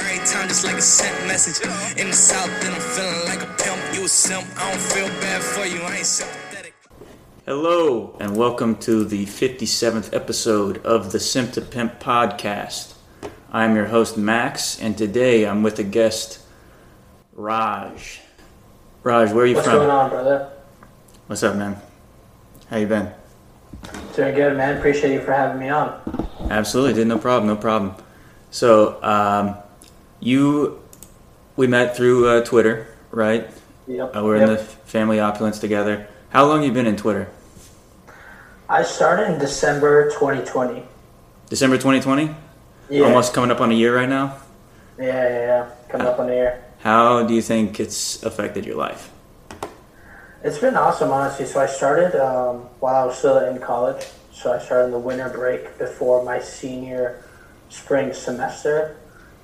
right time, just like a sent message. In the south, then I'm feeling like a pimp. You a simp, I don't feel bad for you, I ain't sympathetic. Hello, and welcome to the 57th episode of the Simp to Pimp podcast. I'm your host, Max, and today I'm with a guest, Raj. Raj, where are you What's from? going on, brother? What's up, man? How you been? Doing good, man. Appreciate you for having me on. Absolutely, did no problem, no problem. So, um, you, we met through uh, Twitter, right? Yep. Uh, we're yep. in the family opulence together. How long you been in Twitter? I started in December 2020. December 2020? Yeah. Almost coming up on a year right now. Yeah, yeah, yeah. Coming up on the year. How do you think it's affected your life? It's been awesome, honestly. So I started um, while I was still in college. So I started in the winter break before my senior spring semester.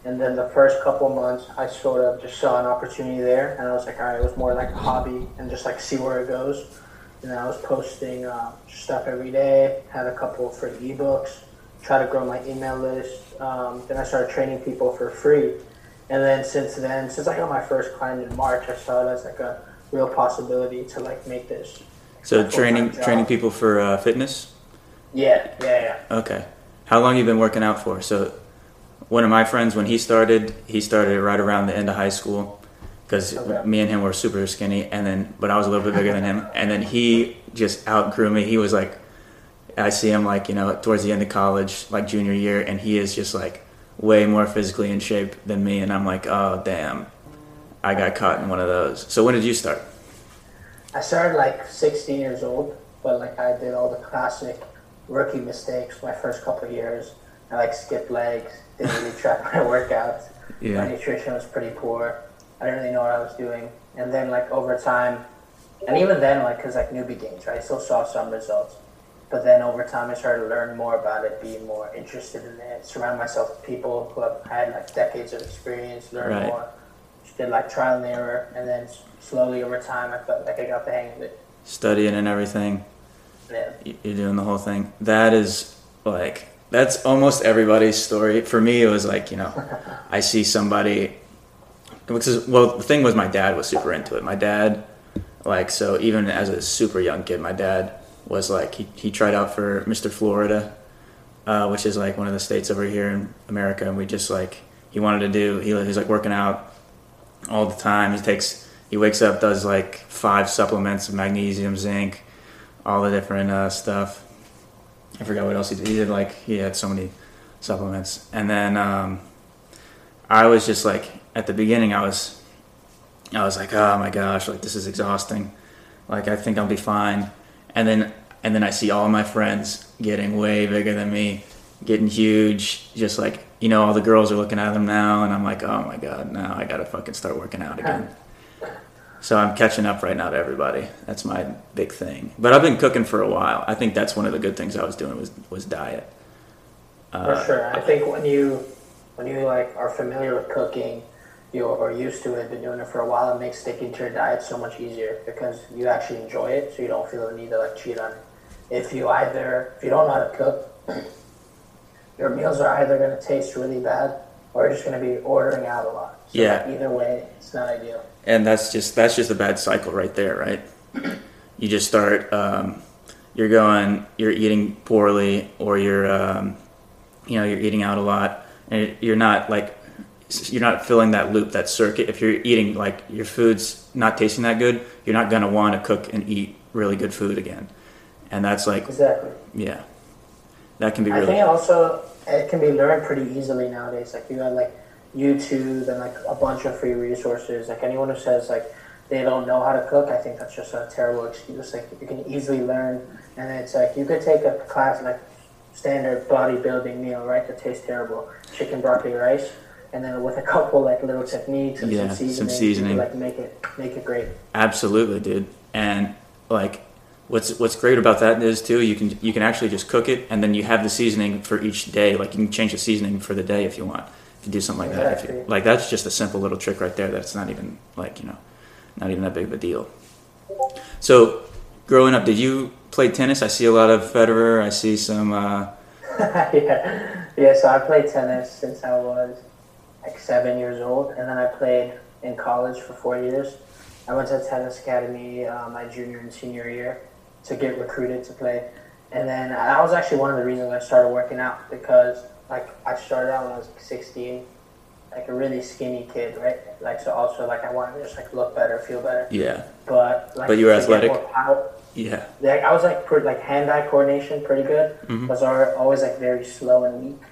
And then the first couple months, I sort of just saw an opportunity there. And I was like, all right, it was more like a hobby and just like see where it goes. And I was posting uh, stuff every day, had a couple free ebooks, try to grow my email list. Um, then I started training people for free. And then since then, since I got my first client in March, I saw it as like a real possibility to like make this. So training job. training people for uh, fitness. Yeah, yeah, yeah. Okay. How long you been working out for? So one of my friends when he started, he started right around the end of high school because Okay. me and him were super skinny and then but I was a little bit bigger than him and then he just outgrew me. He was like I see him like, you know, towards the end of college, like junior year and he is just like way more physically in shape than me and I'm like, "Oh, damn. I got caught in one of those." So when did you start? I started like 16 years old, but like I did all the classic rookie mistakes my first couple of years. I like skipped legs, didn't really track my workouts. My nutrition was pretty poor. I didn't really know what I was doing. And then like over time, and even then like because like newbie games, right? I still saw some results. But then over time, I started to learn more about it, be more interested in it, surround myself with people who have had like decades of experience, learn Right. more. Just did like trial and error, and then slowly over time, I felt like I got the hang of it. Studying and everything. Yeah. you're doing the whole thing. That is like that's almost everybody's story. For me, it was like you know, I see somebody. Because well, the thing was, my dad was super into it. My dad, like, so even as a super young kid, my dad was like he he tried out for Mr. Florida, uh, which is like one of the states over here in America, and we just like he wanted to do. He was like working out all the time. He takes he wakes up, does like five supplements of magnesium, zinc, all the different uh, stuff. I forgot what else he did. He did like he had so many supplements, and then um, I was just like at the beginning, I was I was like, oh my gosh, like this is exhausting. Like I think I'll be fine, and then and then I see all my friends getting way bigger than me, getting huge, just like you know all the girls are looking at them now, and I'm like, oh my god, now I gotta fucking start working out again. So I'm catching up right now to everybody. That's my big thing. But I've been cooking for a while. I think that's one of the good things I was doing was was diet. For sure. I think when you when you like are familiar with cooking, you are used to it, been doing it for a while, it makes sticking to your diet so much easier because you actually enjoy it, so you don't feel the need to like cheat on it. If you either if you don't know how to cook, your meals are either going to taste really bad or just going to be ordering out a lot. So Yeah. either way, it's not ideal. and that's just that's just a bad cycle right there, right? You just start, um, you're going, you're eating poorly, or you're, um, you know, you're eating out a lot, and you're not like, you're not filling that loop, that circuit. If you're eating like your food's not tasting that good, you're not gonna want to cook and eat really good food again, and that's like, Exactly. yeah, that can be Really I think also it can be learned pretty easily nowadays. Like you got like YouTube and like a bunch of free resources. Like anyone who says like they don't know how to cook, I think that's just a terrible excuse. Like you can easily learn, and it's like you could take a class like standard bodybuilding meal, right? That tastes terrible, chicken broccoli rice, and then with a couple like little techniques and Yeah, some some seasoning, you seasoning. can, like make it make it great. Absolutely, dude. And like, what's what's great about that is too, you can you can actually just cook it, and then you have the seasoning for each day. Like you can change the seasoning for the day if you want. If you do something like that, if you, like that's just a simple little trick right there. That's not even like you know, not even that big of a deal. So, growing up, did you play tennis? I see a lot of Federer. I see some. Uh, yeah, yeah. So I played tennis since I was, like seven years old, and then I played in college for four years. I went to a tennis academy uh, my junior and senior year to get recruited to play, and then that was actually one of the reasons I started working out because like I started out when I was like 16, like a really skinny kid, right? Like so also like I wanted to just like look better, feel better, Yeah. but like But you were athletic? power- Yeah. like I was like pretty, like hand-eye coordination pretty good. Mhm. Was al- always like very slow and weak.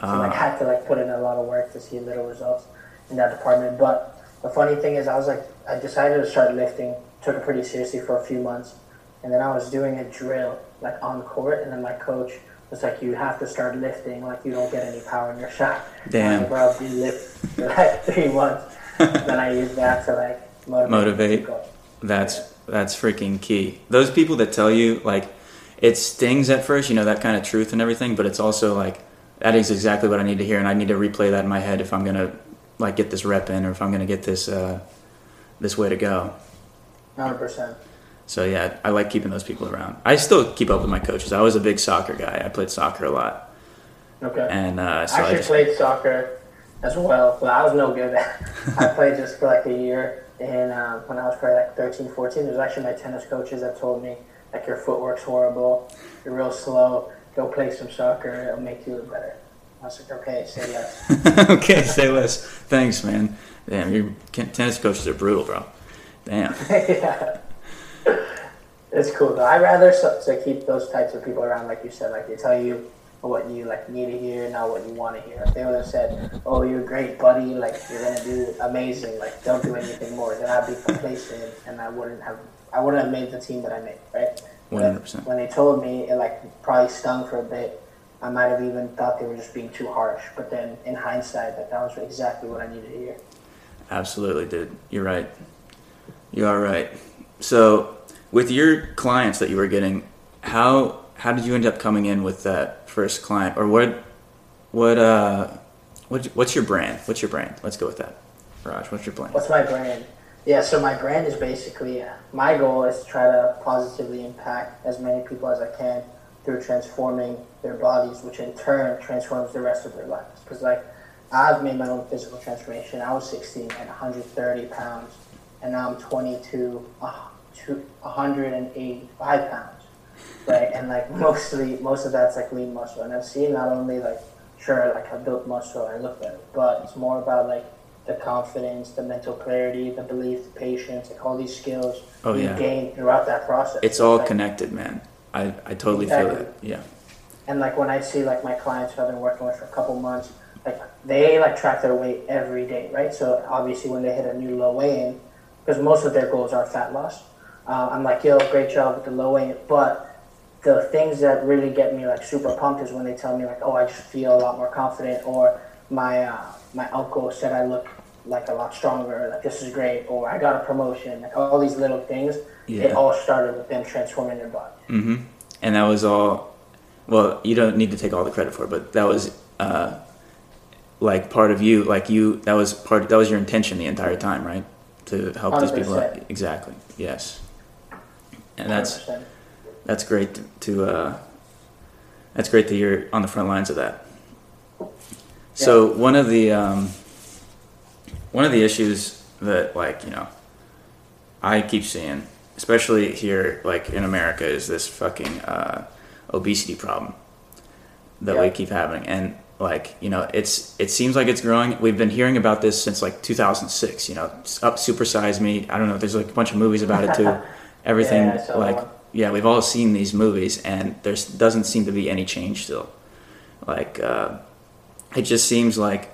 So like I Uh, had to like put in a lot of work to see little results in that department. But the funny thing is, I was like, I decided to start lifting. Took it pretty seriously for a few months, and then I was doing a drill like on court, and then my coach was like, "You have to start lifting. Like you don't get any power in your shot." Damn. Like, you lift for like three months. then I used that to like motivate. Motivate. me to keep going. That's that's freaking key. Those people that tell you like it stings at first, you know that kind of truth and everything, but it's also like that is exactly what I need to hear, and I need to replay that in my head if I'm gonna like get this rep in or if I'm gonna get this uh, this way to go. Hundred percent. So yeah, I like keeping those people around. I still keep up with my coaches. I was a big soccer guy. I played soccer a lot, Okay. and uh, so I I actually just played soccer as well, but I was no good at It. I played just for like a year, and uh, when I was probably like 13, 14, it was actually my tennis coaches that told me, like, your footwork's horrible, you're real slow, go play some soccer, it'll make you look better. I was like, okay, say less. okay, say less. Thanks, man. Damn, your tennis coaches are brutal, bro. Damn. yeah. It's cool though. I'd rather so, to keep those types of people around, like you said, like they tell you what you like need to hear, not what you want to hear. If they would have said, "Oh, you're great, buddy. Like you're gonna do amazing. Like don't do anything more," then I'd be complacent, and I wouldn't have, I wouldn't have made the team that I made, right? One hundred percent. When they told me, it like probably stung for a bit. I might have even thought they were just being too harsh, but then in hindsight, like that was exactly what I needed to hear. Absolutely, dude. You're right. You are right. So, with your clients that you were getting, how how did you end up coming in with that first client, or what what uh what what's your brand? What's your brand? Let's go with that. Raj, what's your brand? What's my brand? Yeah, so my brand is basically my goal is to try to positively impact as many people as I can through transforming their bodies, which in turn transforms the rest of their lives. Because like I've made my own physical transformation. I was 16 at 130 pounds, and now I'm 22, uh, 185 pounds, right? And like mostly, most of that's like lean muscle. And I've seen not only like sure, like I built muscle, I look better, but it's more about like the confidence, the mental clarity, the belief, the patience, like all these skills Oh, you yeah. gain throughout that process. It's all Like, connected, man. I I totally feel it. Yeah. And like when I see like my clients who I've been working with for a couple months, like they like track their weight every day, right? So obviously when they hit a new low weigh-in, because most of their goals are fat loss, uh, I'm like, yo, great job with the low weigh-in. But the things that really get me like super pumped is when they tell me like, oh, I just feel a lot more confident, or my uh, my uncle said I look like a lot stronger, like this is great, or I got a promotion, like all these little things. Yeah. It all started with them transforming their body. Mm-hmm. And that was all. Well, you don't need to take all the credit for it, but that was uh, like part of you. Like you, that was part. That was your intention the entire time, right? To help these people. out. Exactly. Yes. And that's 100%. that's great to. to uh, that's great that you're on the front lines of that. So one of the um, one of the issues that like you know I keep seeing, especially here like in America, is this fucking uh, obesity problem that we keep having, and like you know it's it seems like it's growing. We've been hearing about this since like 2006. You know, up supersize me. I don't know. There's like a bunch of movies about it too. Everything Yeah, saw like yeah, we've all seen these movies, and there doesn't seem to be any change still. Like uh, it just seems like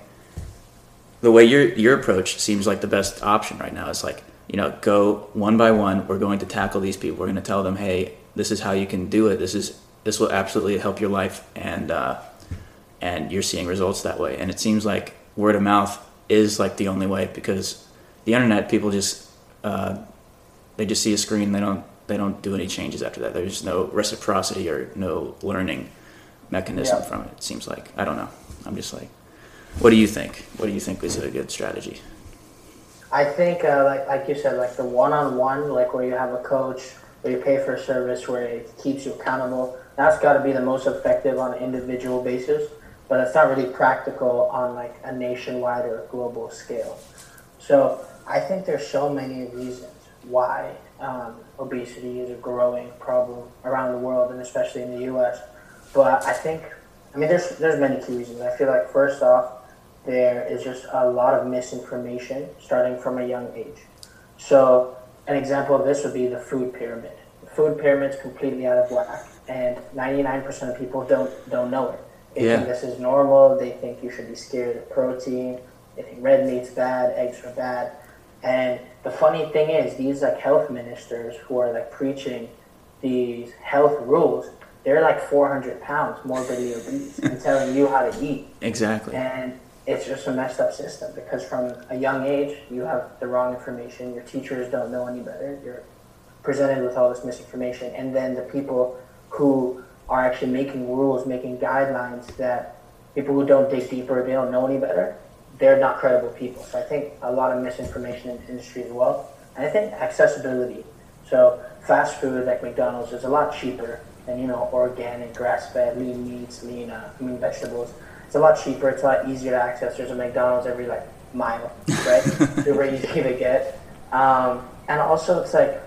the way your your approach seems like the best option right now. It's like you know, go one by one. We're going to tackle these people. We're going to tell them, hey, this is how you can do it. This is this will absolutely help your life, and uh, and you're seeing results that way. And it seems like word of mouth is like the only way because the internet people just uh, they just see a screen. They don't they don't do any changes after that. There's no reciprocity or no learning mechanism Yeah. from it. It seems like I don't know. I'm just like, what do you think? What do you think is a good strategy? I think, uh, like like you said, like the one-on-one, like where you have a coach, where you pay for a service, where it keeps you accountable. That's got to be the most effective on an individual basis. but it's not really practical on like a nationwide or global scale. So I think there's so many reasons why um, obesity is a growing problem around the world and especially in the U.S. But I think, I mean, there's there's many key reasons. I feel like first off, there is just a lot of misinformation starting from a young age. So an example of this would be the food pyramid. The food pyramid's completely out of whack, and 99% of people don't don't know it. They Yeah. think this is normal. They think you should be scared of protein. They think red meat's bad, eggs are bad. And the funny thing is, these like health ministers who are like preaching these health rules, they're like 400 pounds morbidly obese and telling you how to eat. Exactly. And it's just a messed up system because from a young age, you have the wrong information. Your teachers don't know any better. You're presented with all this misinformation. And then the people who are actually making rules, making guidelines that people who don't dig deeper, they don't know any better, they're not credible people. So I think a lot of misinformation in the industry as well. And I think accessibility. So fast food like McDonald's is a lot cheaper than, you know, organic, grass-fed, lean meats, lean, uh, lean vegetables. It's a lot cheaper. It's a lot easier to access. There's a McDonald's every like mile, right? Super easy to get. Um, and also, it's like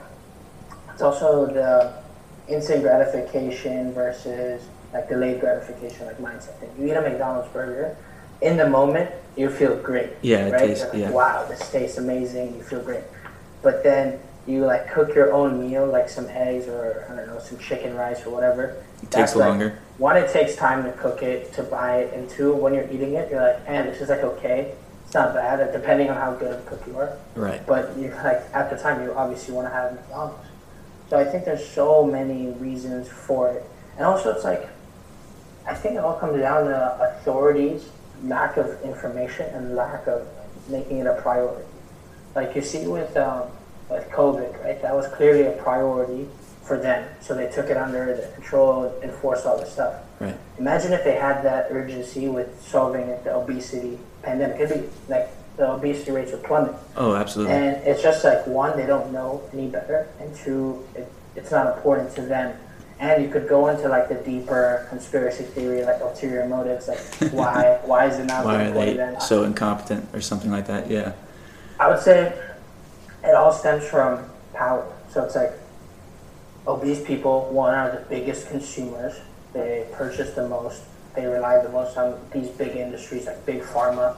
it's also the instant gratification versus like delayed gratification, like mindset thing. You eat a McDonald's burger, in the moment you feel great. Yeah, it right? tastes- like, yeah. Wow, this tastes amazing. You feel great, but then you like cook your own meal, like some eggs or I don't know, some chicken rice or whatever. It takes like- longer. one, it takes time to cook it, to buy it, and two, when you're eating it, you're like, man, this is like okay. It's not bad, depending on how good of a cook you are. Right. But you like at the time, you obviously want to have McDonald's. So I think there's so many reasons for it, and also it's like, I think it all comes down to authorities' lack of information and lack of making it a priority. Like you see with um, with COVID, right? That was clearly a priority for them, so they took it under their control, enforced all this stuff. Right. Imagine if they had that urgency with solving the obesity pandemic. It'd be like the obesity rates would plummet. Oh, absolutely. And it's just like one, they don't know any better, and two, it, it's not important to them. And you could go into like the deeper conspiracy theory, like ulterior motives, like why why is it not Why are they then? so incompetent or something like that? Yeah. I would say it all stems from power. So it's like obese people, one, are the biggest consumers. They purchase the most. They rely the most on these big industries like big pharma,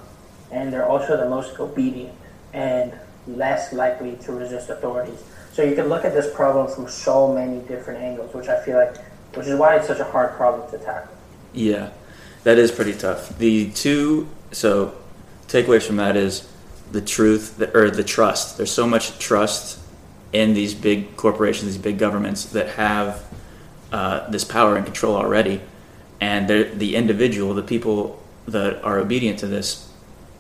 and they're also the most obedient and less likely to resist authorities. So you can look at this problem from so many different angles, which I feel like, which is why it's such a hard problem to tackle. Yeah, that is pretty tough. The two so takeaways from that is the truth or the trust. There's so much trust in these big corporations, these big governments that have uh, this power and control already, and the individual, the people that are obedient to this,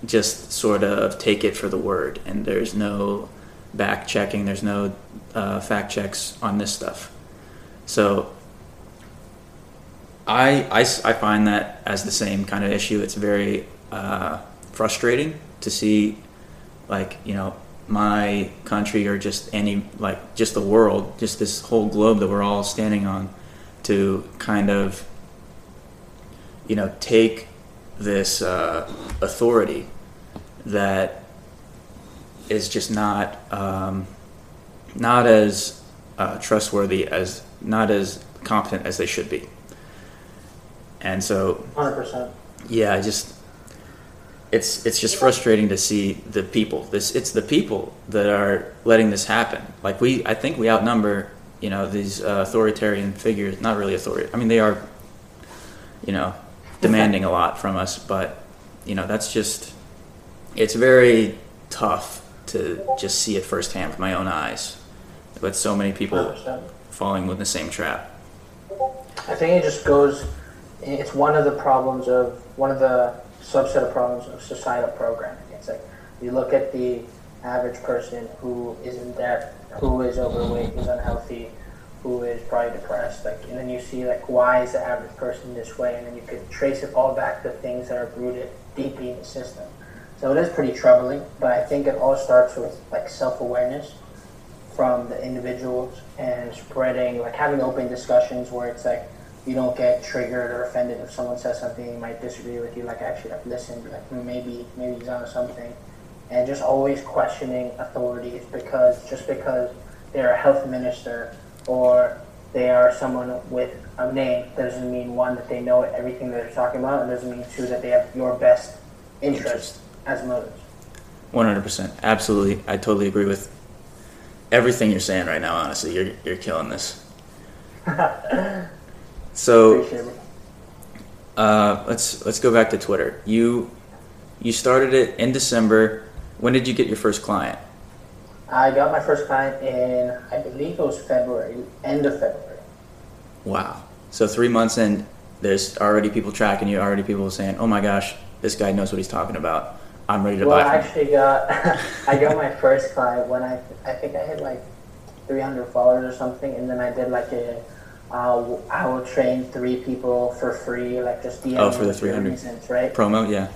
just sort of take it for the word, and there's no back checking, there's no uh, fact checks on this stuff. So I I find that as the same kind of issue. It's very uh, frustrating to see, like, you know, my country or just any, like, just the world, just this whole globe that we're all standing on to kind of, you know, take this uh, authority that is just not um, not as uh, trustworthy as not as competent as they should be. And so, 100%. yeah, just it's it's just frustrating to see the people. This it's the people that are letting this happen. Like we, I think we outnumber you know these uh, authoritarian figures. Not really authority. I mean, they are you know demanding a lot from us, but you know that's just it's very tough to just see it firsthand with my own eyes. With so many people 100%. falling with the same trap. I think it just goes. It's one of the problems of one of the subset of problems of societal programming. It's like you look at the average person who is in debt, who is overweight, who's unhealthy, who is probably depressed. Like, and then you see like why is the average person this way, and then you can trace it all back to things that are rooted deeply in the system. So it is pretty troubling, but I think it all starts with like self-awareness from the individuals and spreading, like having open discussions where it's like, you don't get triggered or offended if someone says something you might disagree with you. Like actually like listen, like "Hmm, maybe maybe he's on something, and just always questioning authorities because just because they're a health minister or they are someone with a name doesn't mean one that they know everything that they're talking about, and doesn't mean two that they have your best interest as motives. One hundred percent, absolutely. I totally agree with everything you're saying right now. Honestly, you're you're killing this. So uh, let's let's go back to Twitter. You you started it in December. When did you get your first client? I got my first client in, I believe it was February, end of February. Wow. So three months in, there's already people tracking you. Already people saying, "Oh my gosh, this guy knows what he's talking about. I'm ready to Well, I buy." From him. actually got, I got my first client when I, I think I had like 300 followers or something, and then I did like a, uh, I will train three people for free, like just DM Oh, for the 300. reasons, right? Promo, yeah.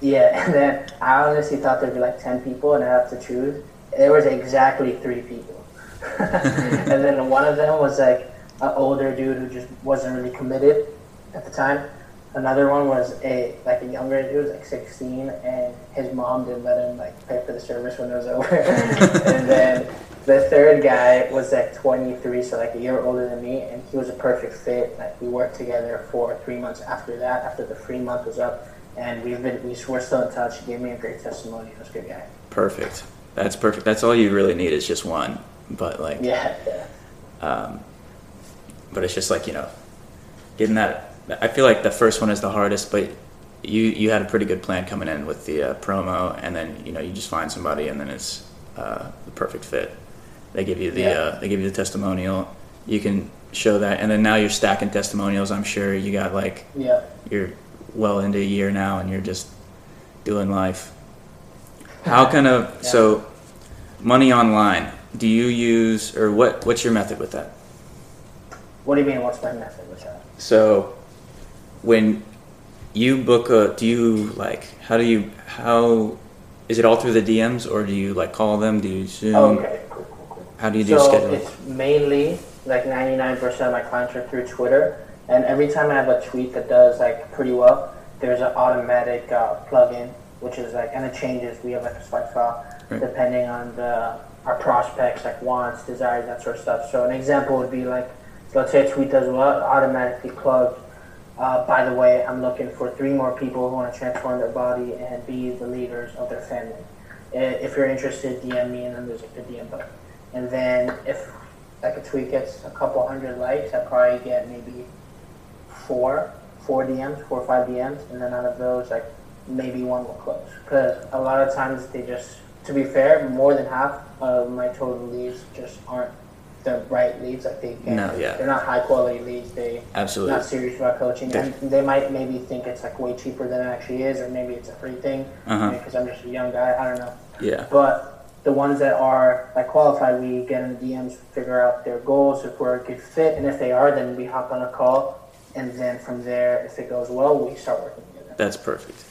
Yeah, and then I honestly thought there'd be like 10 people and I have to choose. There was exactly three people. and then one of them was like an older dude who just wasn't really committed at the time. Another one was a like a younger dude, was like 16, and his mom didn't let him like pay for the service when it was over. and then the third guy was like 23, so like a year older than me, and he was a perfect fit. Like we worked together for three months after that, after the free month was up, and we've been we, we're still in touch. He gave me a great testimony. He was a good guy. Perfect. That's perfect. That's all you really need is just one. But like, Yeah, yeah. um, but it's just like you know, getting that. I feel like the first one is the hardest, but you you had a pretty good plan coming in with the uh, promo, and then you know you just find somebody, and then it's uh, the perfect fit. They give you the Yeah. uh, they give you the testimonial. You can show that, and then now you're stacking testimonials. I'm sure you got like Yeah. you're well into a year now, and you're just doing life. How kind of Yeah. so money online? Do you use or what? What's your method with that? What do you mean? What's my method with that? So when you book a, do you like how do you how is it all through the DMs or do you like call them? Do you Zoom? Oh, okay, cool, cool, cool. How do you do so schedule? it's mainly like 99% of my clients are through Twitter, and every time I have a tweet that does like pretty well, there's an automatic uh, plugin, which is like, and it changes. We have like a swipe file Right. depending on the our prospects, like wants, desires, that sort of stuff. So an example would be like, so let's say a tweet does well, automatically plugged. Uh, by the way, I'm looking for three more people who want to transform their body and be the leaders of their family. If you're interested, DM me, and then there's like the DM button. And then if like a tweet gets a couple hundred likes, I probably get maybe four, four DMs, four or five DMs, and then out of those, like maybe one will close. Because a lot of times they just, to be fair, more than half of my total leads just aren't the right leads. I think. can't- No, yeah. they're not high quality leads. They Absolutely. not serious about coaching, They- and they might maybe think it's like way cheaper than it actually is, or maybe it's a free thing Uh-huh. because I'm just a young guy. I don't know. Yeah. But the ones that are like qualified, we get in the DMs, figure out their goals, if we're a good fit, and if they are, then we hop on a call, and then from there, if it goes well, we start working together. That's perfect.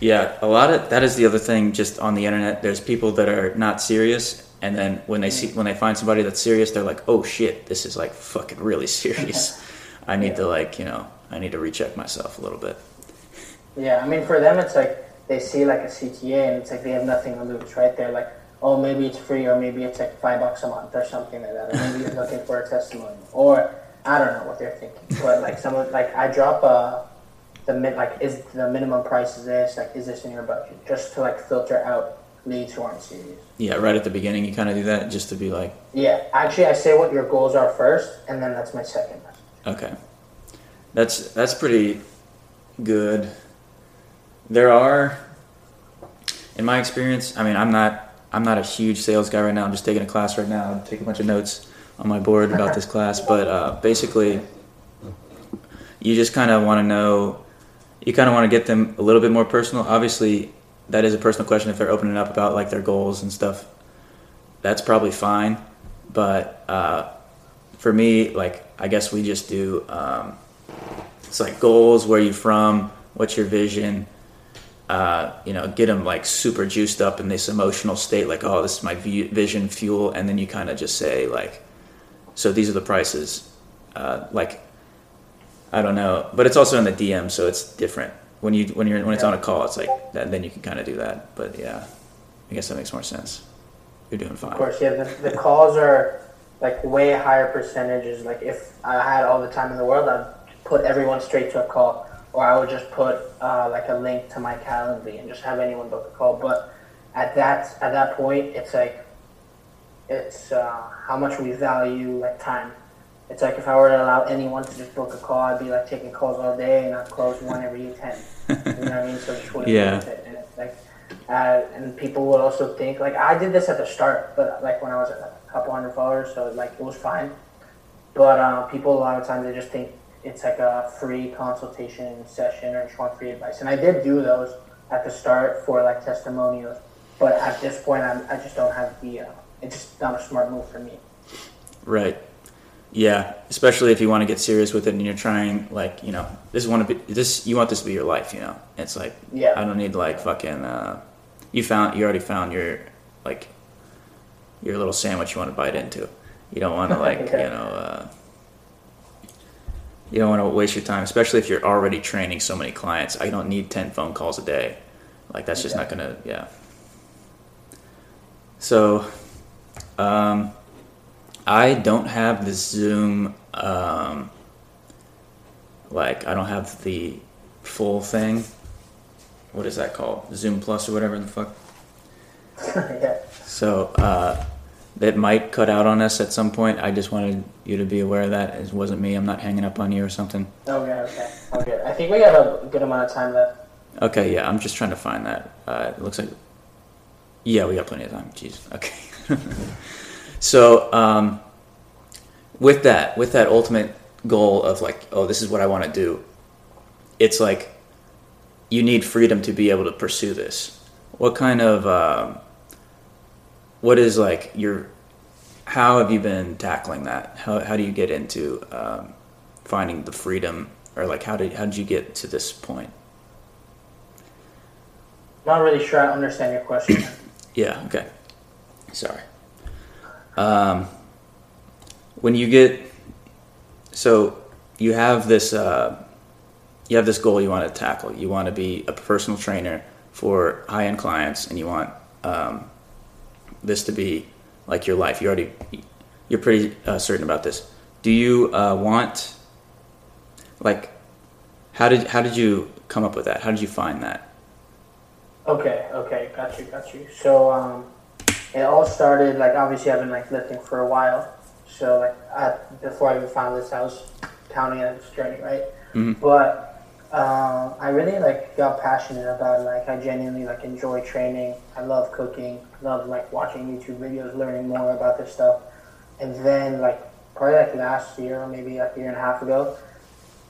Yeah, a lot of that is the other thing. Just on the internet, there's people that are not serious, and then when they see when they find somebody that's serious, they're like, "Oh shit, this is like fucking really serious. I need to like you know I need to recheck myself a little bit." Yeah, I mean, for them, it's like they see like a CTA, and it's like they have nothing to lose, right? They're like, oh, maybe it's free, or maybe it's like five bucks a month, or something like that, or maybe you're looking for a testimonial, or I don't know what they're thinking. But like someone, like I drop uh, the mid, like is the minimum price is this, like is this in your budget, just to like filter out leads who aren't serious. Yeah, right at the beginning, you kind of do that just to be like, Yeah, actually, I say what your goals are first, and then that's my second message. Okay, that's that's pretty good. There are, in my experience, I mean, I'm not I'm not a huge sales guy right now. I'm just taking a class right now. I'm taking a bunch of notes on my board about this class, but uh, basically, you just kind of want to know. You kind of want to get them a little bit more personal. Obviously, that is a personal question if they're opening up about like their goals and stuff. That's probably fine, but uh, for me, like I guess we just do. Um, it's like goals. Where you from? What's your vision? Uh, you know, get them like super juiced up in this emotional state. Like, oh, this is my vi- vision, fuel, and then you kind of just say like, so these are the prices. Uh, like, I don't know, but it's also in the DM, so it's different. When you when you're when it's on a call, it's like that. Then you can kind of do that. But yeah, I guess that makes more sense. You're doing fine. Of course, yeah. The, the calls are like way higher percentages. Like if I had all the time in the world, I'd put everyone straight to a call, or I would just put uh, like a link to my Calendly and just have anyone book a call. But at that at that point, it's like it's uh, how much we value like time. It's like if I were to allow anyone to just book a call, I'd be like taking calls all day and I'd close one every ten. you know what I mean? So just wouldn't Yeah. it. And it's like, uh, and people would also think like I did this at the start, but like when I was a couple hundred followers, so like it was fine. But uh, people a lot of times they just think it's like a free consultation session or just want free advice, and I did do those at the start for like testimonials. But at this point, I'm, I just don't have the. Uh, it's just not a smart move for me. Right. Yeah, especially if you want to get serious with it and you're trying, like, you know, this is want to be this. You want this to be your life, you know. It's like, Yeah. I don't need like fucking. Uh, you found, you already found your like your little sandwich you want to bite into. You don't want to like, Okay. you know, uh, you don't want to waste your time, especially if you're already training so many clients. I don't need ten phone calls a day. Like that's just not gonna, yeah. So, um, I don't have the Zoom. Um, like I don't have the full thing. What is that called? Zoom Plus or whatever the fuck. yeah. So uh, that might cut out on us at some point. I just wanted you to be aware of that. It wasn't me. I'm not hanging up on you or something. Okay. Okay. Okay. I think we have a good amount of time left. Okay, yeah, I'm just trying to find that. Uh, it looks like, yeah, we got plenty of time. Jeez, okay. so, um, with that, with that ultimate goal of like, oh, this is what I want to do, it's like you need freedom to be able to pursue this. What kind of, um, what is like your, how have you been tackling that? How, how do you get into um, finding the freedom, or like how did how did you get to this point? Not really sure I understand your question. Yeah. Okay. Sorry. Um, when you get so you have this uh, you have this goal you want to tackle. You want to be a personal trainer for high end clients, and you want um, this to be like your life. You already you're pretty uh, certain about this. Do you uh, want like how did how did you come up with that? How did you find that? Okay, okay, got you, got you. So um, it all started like obviously I've been like lifting for a while. So like I, before I even found this, I was counting on this journey, right? Mhm. But um, I really like got passionate about. Like I genuinely like enjoy training. I love cooking. Love like watching YouTube videos, learning more about this stuff. And then like probably like last year, or maybe like a year and a half ago.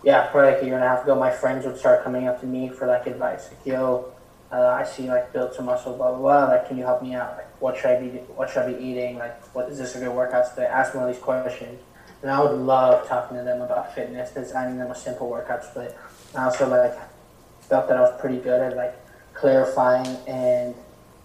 Yeah, probably like a year and a half ago, my friends would start coming up to me for like advice. Like, yo, uh, I see like build some muscle, blah blah blah. Like, can you help me out? Like, what should I be? What should I be eating? Like, what is this a good workout So today? Ask me all these questions, and I would love talking to them about fitness, designing them a simple workout split. And I also like felt that I was pretty good at like clarifying and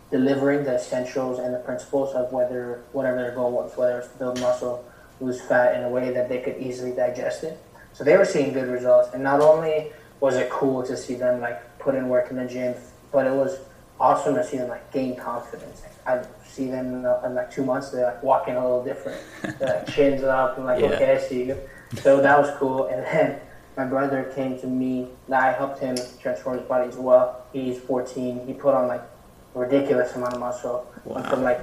delivering the essentials and the principles of whether whatever their goal was, whether it's to build muscle, lose fat in a way that they could easily digest it. So they were seeing good results, and not only was it cool to see them like put in work in the gym, but it was awesome to see them like gain confidence. I see them in, in like two months, they're like walking a little different, they're like chins up, and like Yeah. okay, I see you. So that was cool, and then my brother came to me. I helped him transform his body as well. He's 14. He put on like a ridiculous amount of muscle. Went from like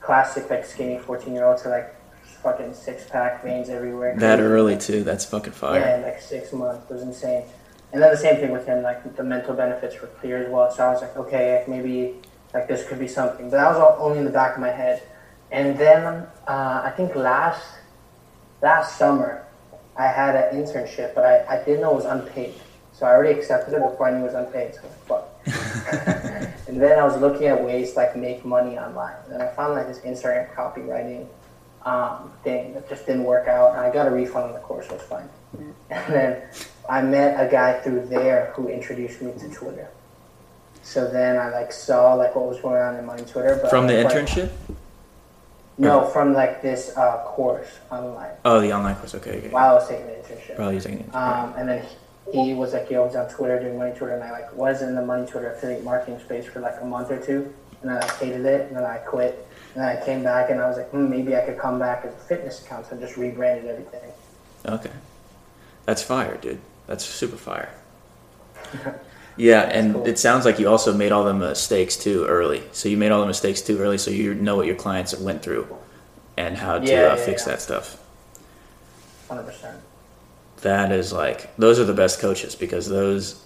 classic like skinny 14 year old to like fucking six pack veins everywhere. That early too. That's fucking fire. Yeah, like six months. It was insane. And then the same thing with him, like the mental benefits were clear as well. So I was like, okay, maybe like this could be something. But that was all only in the back of my head. And then uh, I think last last summer I had an internship, but I, I didn't know it was unpaid. So I already accepted it before I knew it was unpaid. So I was like, fuck. and then I was looking at ways to like make money online. And I found like this Instagram copywriting um, thing that just didn't work out. And I got a refund on the course, so it was fine. And then I met a guy through there who introduced me to Twitter. So then I like saw like what was going on in my Twitter. But From the internship? No, from like this uh, course online Oh, the online course. Okay, okay. while I was taking the internship. Probably using it. Um, and then he, he was like, yo, I was on Twitter doing money Twitter, and I like was in the money Twitter affiliate marketing space for like a month or two, and I hated it, and then I quit, and then I came back, and I was like, hmm, maybe I could come back as a fitness account, so I just rebranded everything. Okay. That's fire, dude. That's super fire. Yeah, and cool. it sounds like you also made all the mistakes too early. So you made all the mistakes too early, so you know what your clients went through and how to Yeah, uh, yeah, fix yeah. that stuff. Hundred percent. That is like those are the best coaches because those.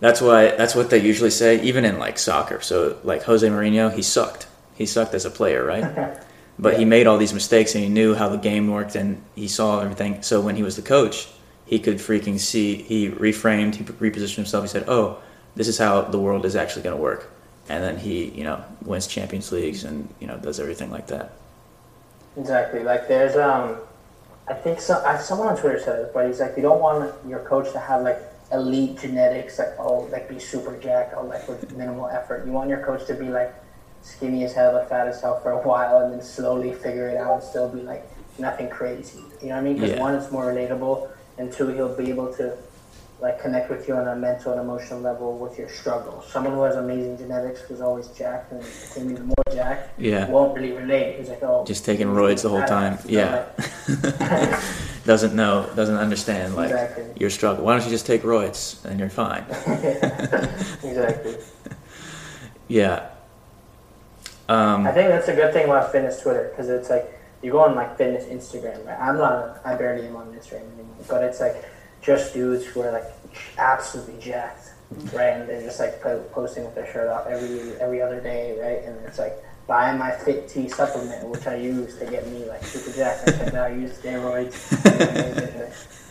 That's why that's what they usually say, even in like soccer. So like Jose Mourinho, he sucked. He sucked as a player, right? But he made all these mistakes and he knew how the game worked and he saw everything. So when he was the coach, he could freaking see. He reframed, he repositioned himself. He said, "Oh, this is how the world is actually going to work." And then he, you know, wins Champions Leagues and you know does everything like that. Exactly. Like there's um, I think some I, someone on Twitter said it, but he's like, you don't want your coach to have like elite genetics, like oh, like be super jacked, or like with minimal effort. You want your coach to be like skinny as hell, but fat as hell for a while, and then slowly figure it out and still be like nothing crazy. You know what I mean? Because Yeah. one, it's more relatable, and two, he'll be able to like connect with you on a mental and emotional level with your struggles. Someone who has amazing genetics who's always jacked and became even more jacked Yeah. won't really relate. He's like, oh, Just taking roids the whole time. Yeah. doesn't know, doesn't understand like Exactly. your struggle. Why don't you just take roids and you're fine? exactly. Yeah. Um, I think that's a good thing about fitness Twitter because it's like you go on like fitness Instagram, right? I'm not, I barely am on Instagram anymore, but it's like just dudes who are like absolutely jacked, right? And they're just like po- posting with their shirt off every every other day, right? And it's like buying my FitTea supplement, which I use to get me like super jacked. And I use steroids.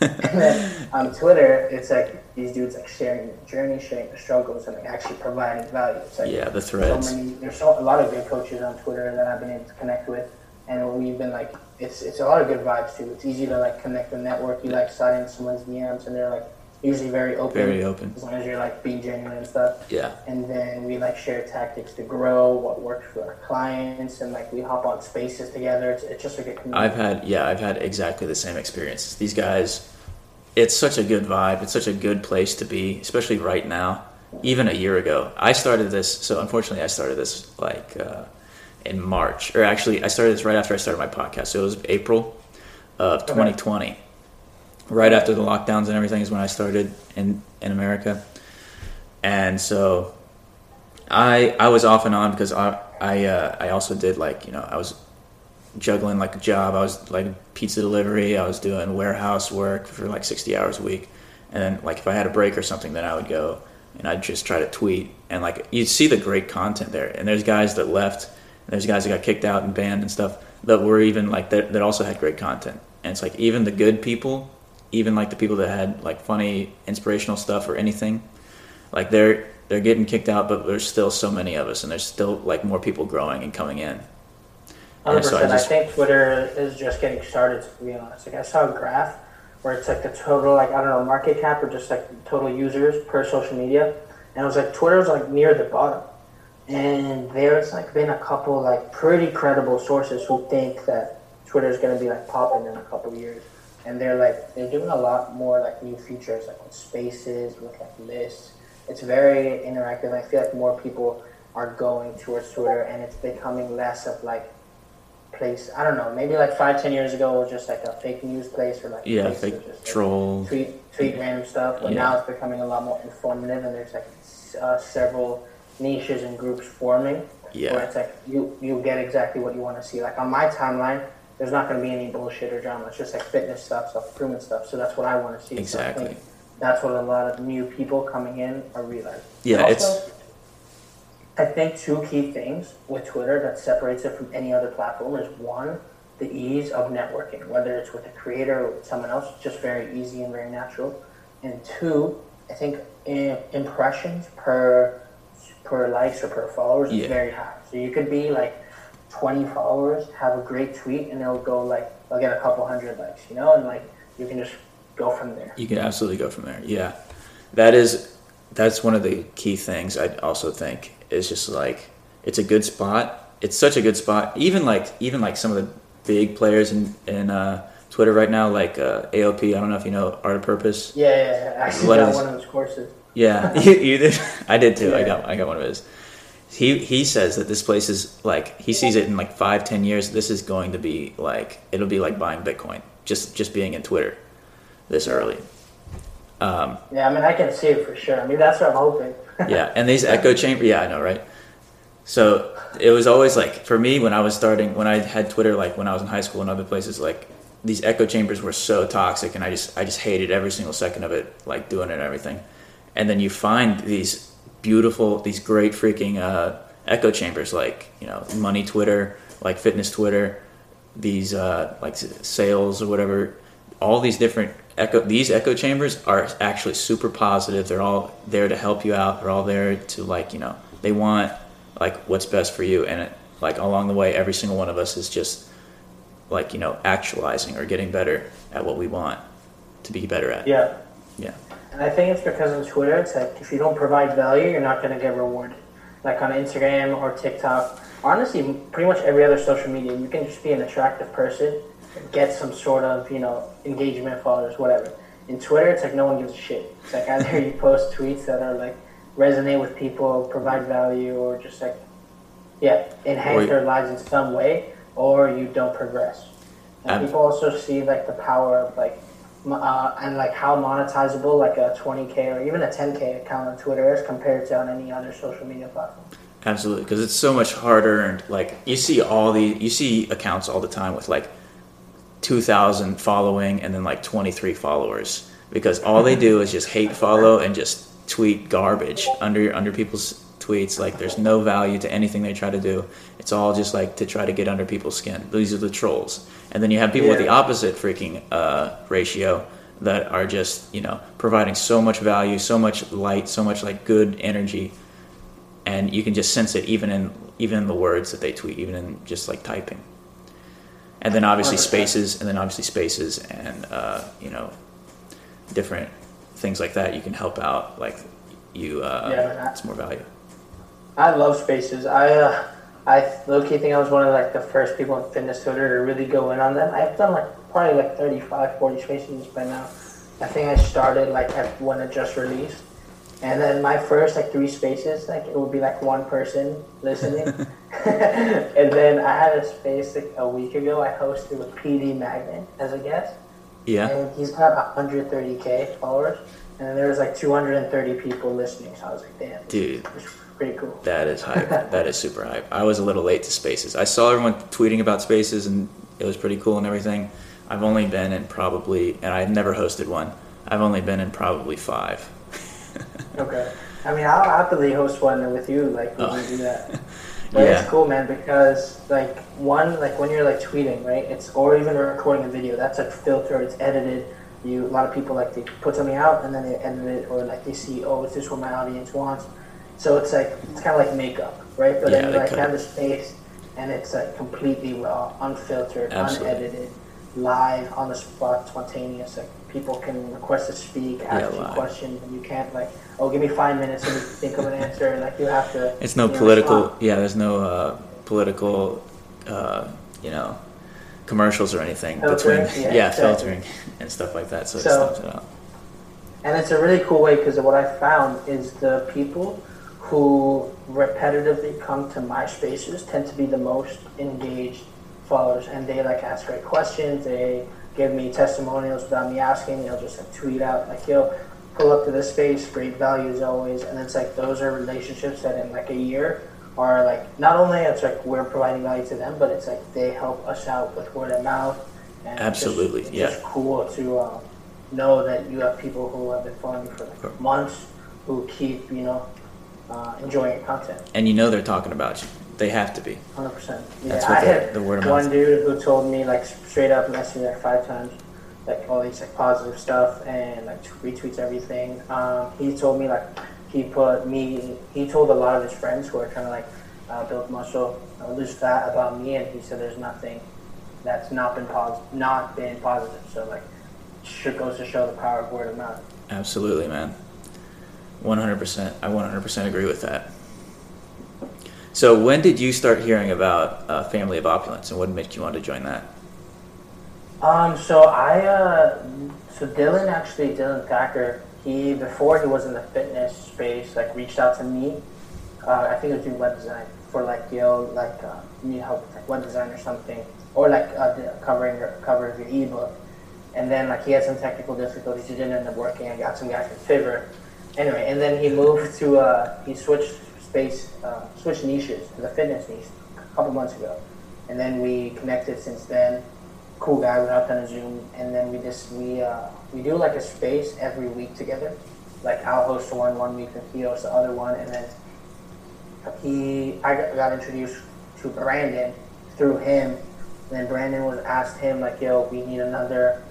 and then on Twitter, it's like these dudes like sharing their journey, sharing their struggles, and like actually providing value. It's like yeah, the so many there's so, a lot of good coaches on Twitter that I've been able to connect with and we've been like it's it's a lot of good vibes too. It's easy to like connect and network. You like slide in someone's DMs and they're like usually very open. Very open. As long as you're like being genuine and stuff. Yeah. And then we like share tactics to grow, what works for our clients and like we hop on spaces together. It's, it's just a good community. I've had yeah, I've had exactly the same experiences. These guys, it's such a good vibe. It's such a good place to be, especially right now. Even a year ago, I started this. So unfortunately, I started this like uh, in March, or actually, I started this right after I started my podcast. So it was April of 2020, right after the lockdowns and everything is when I started in in America. And so I I was off and on because I I uh, I also did like you know I was juggling like a job. I was like pizza delivery. I was doing warehouse work for like sixty hours a week, and then like if I had a break or something, then I would go and I'd just try to tweet and like you'd see the great content there. And there's guys that left, and there's guys that got kicked out and banned and stuff that were even like that that also had great content. And it's like even the good people, even like the people that had like funny inspirational stuff or anything, like they're they're getting kicked out, but there's still so many of us, and there's still like more people growing and coming in. Hundred And so I percent. I think Twitter is just getting started. To be honest, like I saw a graph where it's like the total, like I don't know, market cap or just like total users per social media, and it was like Twitter's like near the bottom, and there's like been a couple like pretty credible sources who think that Twitter's gonna be like popping in a couple years, and they're like they're doing a lot more like new features like with spaces, with like lists. It's very interactive. I feel like more people are going towards Twitter, and it's becoming less of like place. I don't know. Maybe like five, ten years ago, it was just like a fake news place or like Yeah, fake just, like, troll. tweet tweet random stuff. But Yeah. now it's becoming a lot more informative, and there's like uh, several niches and groups forming. Where Yeah, it's like you you get exactly what you want to see. Like on my timeline, there's not going to be any bullshit or drama. It's just like fitness stuff, self improvement stuff. So that's what I want to see. Exactly. think that's what a lot of new people coming in are realizing. Yeah, Also, it's- I think two key things with Twitter that separates it from any other platform is one, the ease of networking, whether it's with a creator or with someone else, it's just very easy and very natural. And two, I think eh, impressions per per likes or per followers Yeah. is very high. So you could be like 20 followers, have a great tweet, and it'll go like, I'll get a couple hundred likes, you know, and like you can just go from there. you can absolutely go from there. Yeah, that is that's one of the key things. I also think is just like it's a good spot it's such a good spot. Even like even like some of the big players in in uh, Twitter right now, like uh, AOP. I don't know if you know Art of Purpose. Yeah, yeah, yeah. I actually got one of those courses. Yeah, you, you did. I did too. I got I got one of his. He he says that this place is like he sees it in like five ten years. This is going to be like it'll be like buying Bitcoin. Just just being in Twitter this early. Um, Yeah, I mean, I can see it for sure. I mean, that's what I'm hoping. yeah, and these echo chamber. Yeah, I know, right? So it was always like for me when I was starting when I had Twitter, like when I was in high school and other places, like these echo chambers were so toxic, and I just I just hated every single second of it, like doing it and everything. And then you find these beautiful, these great freaking uh, echo chambers, like you know, money Twitter, like fitness Twitter, these uh, like sales or whatever. All these different echo these echo chambers are actually super positive. They're all there to help you out. They're all there to like you know they want like what's best for you, and it, like along the way, every single one of us is just like you know actualizing or getting better at what we want to be better at. Yeah. Yeah. And I think it's because on Twitter, it's like if you don't provide value, you're not going to get rewarded. Like on Instagram or TikTok, honestly, pretty much every other social media, you can just be an attractive person, get some sort of, you know, engagement, followers, whatever. In Twitter, it's like no one gives a shit. It's like either you post tweets that are like resonate with people, provide value, or just like, yeah, enhance Or- their lives in some way, or you don't progress. And people also see like the power of like uh, and like how monetizable like a 20k or even a 10k account on Twitter is compared to on any other social media platform. Absolutely, because it's so much harder, and like you see all the you see accounts all the time with like two thousand following and then like twenty three followers, because all they do is just hate follow and just tweet garbage under under people's tweets. Like there's no value to anything they try to do. It's all just like to try to get under people's skin. These are the trolls, and then you have people with the opposite freaking uh, ratio that are just you know providing so much value, so much light, so much like good energy and you can just sense it even in even in the words that they tweet, even in just like typing. And then obviously 100%. spaces, and then obviously spaces, and uh, you know, different things like that. You can help out, like you. Uh, Yeah, it's more value. I love spaces. I uh, I low key think I was one of like the first people in fitness Twitter to really go in on them. I've done like probably like 35, 40 spaces by now. I think I started like at when it just released. And then my first like three spaces, like it would be like one person listening. and then I had a space like a week ago. I hosted with PD Mangan as a guest, Yeah, and he's got 130k followers. And then there was like 230 people listening. So I was like, damn, dude, pretty cool. that is hype. that is super hype. I was a little late to spaces. I saw everyone tweeting about spaces, and it was pretty cool and everything. I've only been in probably, and I've never hosted one. I've only been in probably five. Okay. I mean, I'll happily host one with you, like, when Oh. we do that. But Yeah. it's cool, man, because, like, one, like, when you're, like, tweeting, right, it's, or even recording a video, that's, like, filtered, it's edited. You, a lot of people, like, they put something out and then they edit it, or, like, they see, oh, is this what my audience wants? So it's, like, it's kind of like makeup, right? But Yeah, then you, like, have it. the space, and it's, like, completely raw, unfiltered, Absolutely. unedited, live, on the spot, spontaneous. Like, people can request to speak, ask you live. questions, and you can't, like, oh, give me five minutes and think of an answer. Like you have to. It's no you political. respond. Yeah, there's no uh, political. Uh, you know, commercials or anything Filtering? between. Yeah, Yeah, exactly. filtering and stuff like that. So, So- it stops it out. And it's a really cool way because what I found is the people who repetitively come to my spaces tend to be the most engaged followers, and they like ask great questions. They give me testimonials without me asking. They'll just like tweet out like, "Yo, pull up to this space. Great value as always." And it's like those are relationships that in like a year are like not only it's like we're providing value to them, but it's like they help us out with word of mouth. And it's just- Absolutely, it's yeah. just cool to um, know that you have people who have been following you for like months who keep you know uh, enjoying your content. And you know they're talking about you. They have to be. Hundred percent. Yeah, That's what I the- had the word of one mouth. dude who told me like straight up messaged me like five times, like all these like positive stuff and like retweets everything. Um, he told me like he put me. He told a lot of his friends who are trying to like uh, build muscle, uh, lose fat about me, and he said there's nothing that's not been positive, not been positive. So like, should goes to show the power of word of mouth. Absolutely, man. 100%. I 100% agree with that. So when did you start hearing about uh, Family of Opulence, and what made you want to join that? Um, so I, uh, so Dylan actually, Dylan Thacker, he, before he was in the fitness space, like reached out to me. Uh, I think he was doing web design for like, yo, like, uh, need help with like web design or something. Or like uh, covering your, cover of your ebook. And then like he had some technical difficulties. He didn't end up working. I got some guy from Fiverr. Anyway, and then he moved to, uh, he switched space, uh, switched niches to the fitness niche a couple months ago. And then we connected since then cool guy. We hopped on a Zoom, and then we just we uh, we do like a space every week together. Like I'll host one one week, and he hosts the other one, and then he I got, introduced to Brandon through him. And then Brandon was asked him like, "Yo, we need another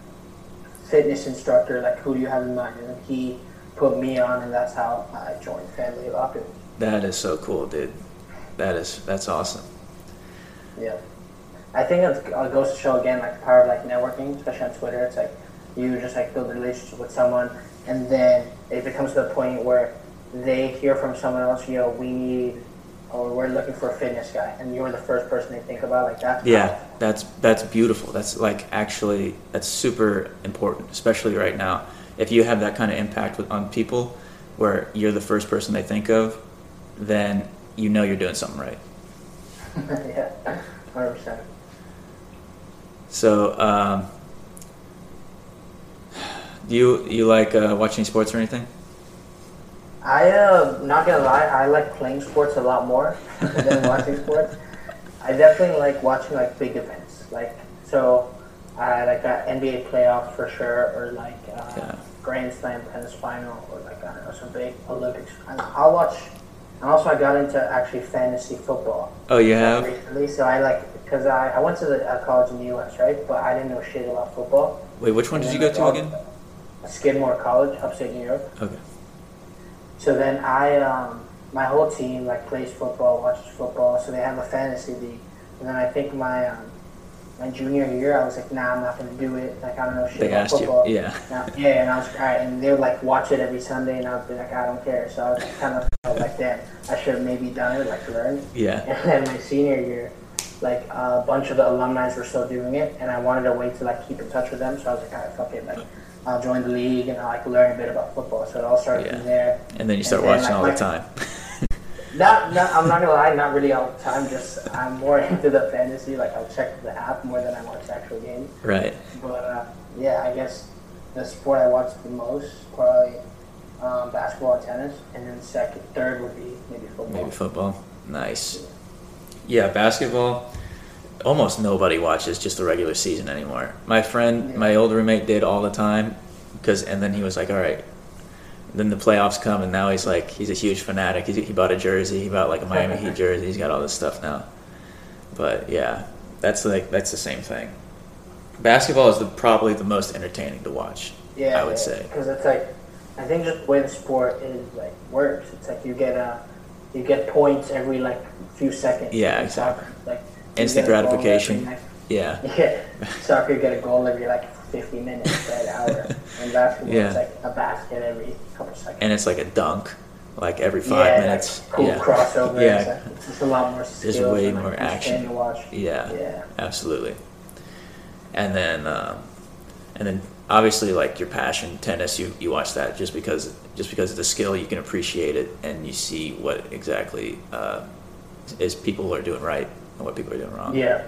fitness instructor. Like, who do you have in mind?" And he put me on, and that's how I joined Family of Opulence. That is so cool, dude. That is that's awesome. Yeah. I think it goes to show again, like the power of like networking, especially on Twitter. It's like you just like build a relationship with someone, and then if it becomes to the point where they hear from someone else, you know, we need, or we're looking for a fitness guy, and you're the first person they think about. Like that's Yeah, powerful. that's that's beautiful. That's like actually that's super important, especially right now. If you have that kind of impact with, on people, where you're the first person they think of, then you know you're doing something right. yeah, hundred percent. So, um, do you you like uh, watching sports or anything? I uh, not gonna lie, I like playing sports a lot more than watching sports. I definitely like watching like big events, like so, uh, like uh, NBA playoffs for sure, or like uh, Yeah. Grand Slam tennis final, or like I don't know some big Olympics. And I'll watch. And also, I got into actually fantasy football Oh, you have. recently, so I like because I, I went to the uh, college in the U.S. right, but I didn't know shit about football. Wait, which one And did you go to again? Skidmore College, upstate New York. Okay. So then I, um, my whole team like plays football, watches football. So they have a fantasy league. And then I think my um, my junior year, I was like, nah, I'm not gonna do it. Like I don't know shit They about asked you, football. yeah. Now- yeah, and I was like, all right, and they would like watch it every Sunday, and I would be like, I don't care. So I was kind of felt like, damn, I should have maybe done it, like learned. Yeah. And then my senior year, like a bunch of the alumni were still doing it, and I wanted a way to like keep in touch with them. So I was like, all right, fuck it, like I'll join the league and I'll like learn a bit about football. So it all started Yeah. from there. And then you start And then, watching like, all the time. Not, not, I'm not gonna lie, not really all the time. Just I'm more into the fantasy. Like I'll check the app more than I watch the actual game. right. But uh, yeah, I guess the sport I watch the most probably um, basketball and tennis, and then second, third would be maybe football. Maybe football. Nice. Yeah, basketball. Almost nobody watches just the regular season anymore. My friend, Yeah. my old roommate, did all the time, because and then he was like, "All right." Then the playoffs come, and now he's like, he's a huge fanatic. He, he bought a jersey. He bought like a Miami Heat jersey. He's got all this stuff now. But yeah, that's like that's the same thing. Basketball is the, probably the most entertaining to watch. Yeah, I would say. because it's like I think the way the sport is like works. It's like you get a you get points every like few seconds. Yeah, exactly. soccer, Like Instant every gratification. Yeah, Yeah, soccer you get a goal every like 50 minutes, right, hour. And basketball Yeah. it's like a basket every couple seconds. and it's like a dunk, like every five yeah, minutes. Cool yeah, crossover. Yeah. It's, it's just a lot more skills. way and, like, more action. To. Yeah, Yeah. absolutely. And then, um, and then obviously, like your passion, tennis. You you watch that just because just because of the skill, you can appreciate it, and you see what exactly uh, is people are doing right and what people are doing wrong. Yeah.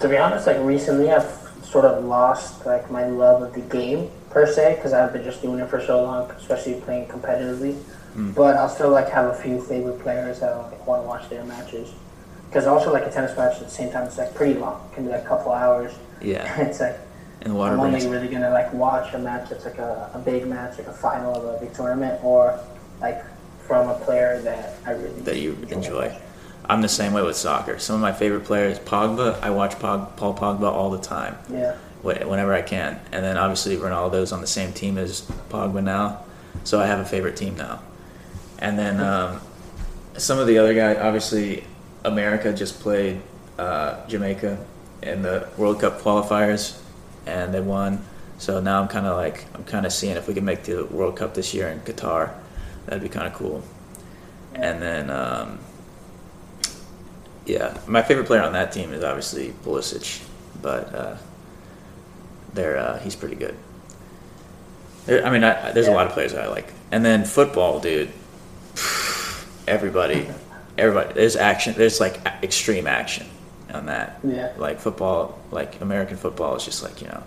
To be honest, like recently, I've sort of lost like my love of the game per se because I've been just doing it for so long, especially playing competitively. Hmm. But I'll still like have a few favorite players that I like, want to watch their matches. Because also like a tennis match at the same time, it's like pretty long. It can be like a couple hours. Yeah, it's like and the water I'm only really gonna like watch a match that's like a, a big match, like a final of a big tournament, or like from a player that I really that you enjoy. I'm the same way with soccer. Some of my favorite players, Pogba. I watch Pog, Paul Pogba all the time. Yeah. whenever I can. And then obviously Ronaldo's on the same team as Pogba now, so I have a favorite team now. And then um, some of the other guys, obviously America just played uh, Jamaica in the World Cup qualifiers, and they won. So now I'm kind of like I'm kind of seeing if we can make the World Cup this year in Qatar. That'd be kind of cool. And then um, Yeah, my favorite player on that team is obviously Pulisic, but uh, uh, he's pretty good. I mean, I, there's a lot of players that I like, and then football, dude. Everybody, everybody. There's action. There's like extreme action on that. Yeah. Like football, like American football is just like you know,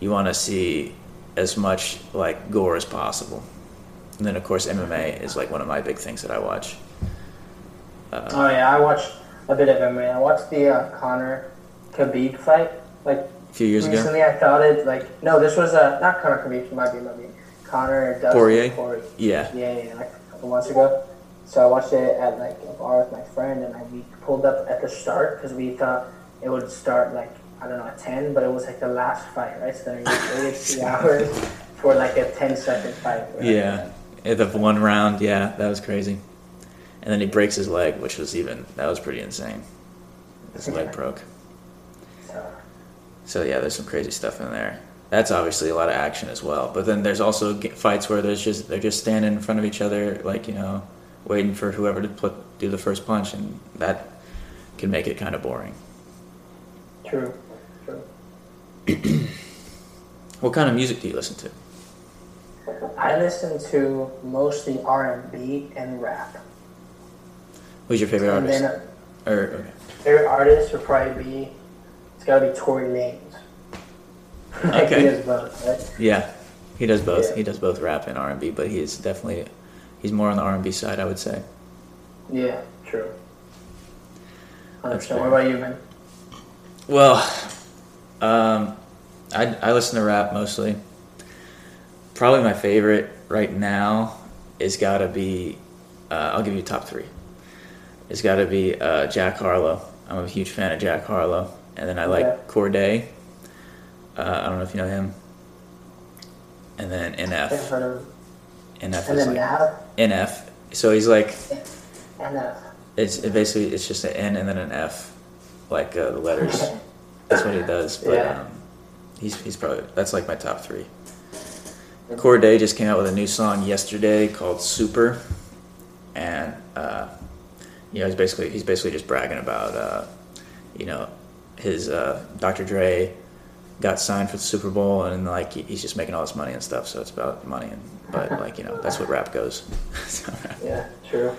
you want to see as much like gore as possible. And then of course MMA is like one of my big things that I watch. Uh, Oh yeah, I watched a bit of MMA. I watched the uh, Conor Khabib fight. Like a few years ago. recently, I thought it like no, this was uh, not Conor Khabib. It might be, might be Conor Dustin Poirier? Poirier. Yeah. Yeah, yeah, like a couple months ago. So I watched it at like a bar with my friend, and I, we pulled up at the start because we thought it would start like I don't know at ten, but it was like the last fight, right? So then we waited two hours for like a 10 second fight. right? Yeah, the one round, yeah, that was crazy. And then he breaks his leg, which was even that was pretty insane. His leg broke. So, yeah, there's some crazy stuff in there. That's obviously a lot of action as well. But then there's also g- fights where there's just they're just standing in front of each other, like you know, waiting for whoever to put do the first punch, and that can make it kind of boring. true, true. What kind of music do you listen to? I listen to mostly R and B and rap. Who's your favorite And artist? then uh, or okay. favorite artist would probably be it's gotta be Tory Lanez. Okay. he does both, right? yeah, he does both. Yeah. He does both rap and R and B, but he is definitely he's more on the R and B side, I would say. Yeah, true. That's fair. What about you, man? Well, um, I, I listen to rap mostly. Probably my favorite right now is got to be, uh, I'll give you top three. It's got to be uh, Jack Harlow. I'm a huge fan of Jack Harlow. And then I like Okay. Cordae. Uh, I don't know if you know him. And then I've NF. heard of NF And is then like NF. So he's like, uh, it's it basically it's just an N and then an F, like uh, the letters. That's what he does. But Yeah. um, he's he's probably that's like my top three. Cordae just came out with a new song yesterday called Super, and uh, you know he's basically he's basically just bragging about uh, you know his uh, Dr. Dre got signed for the Super Bowl and like he's just making all this money and stuff. So it's about money and but like you know that's what rap goes. So, yeah, true.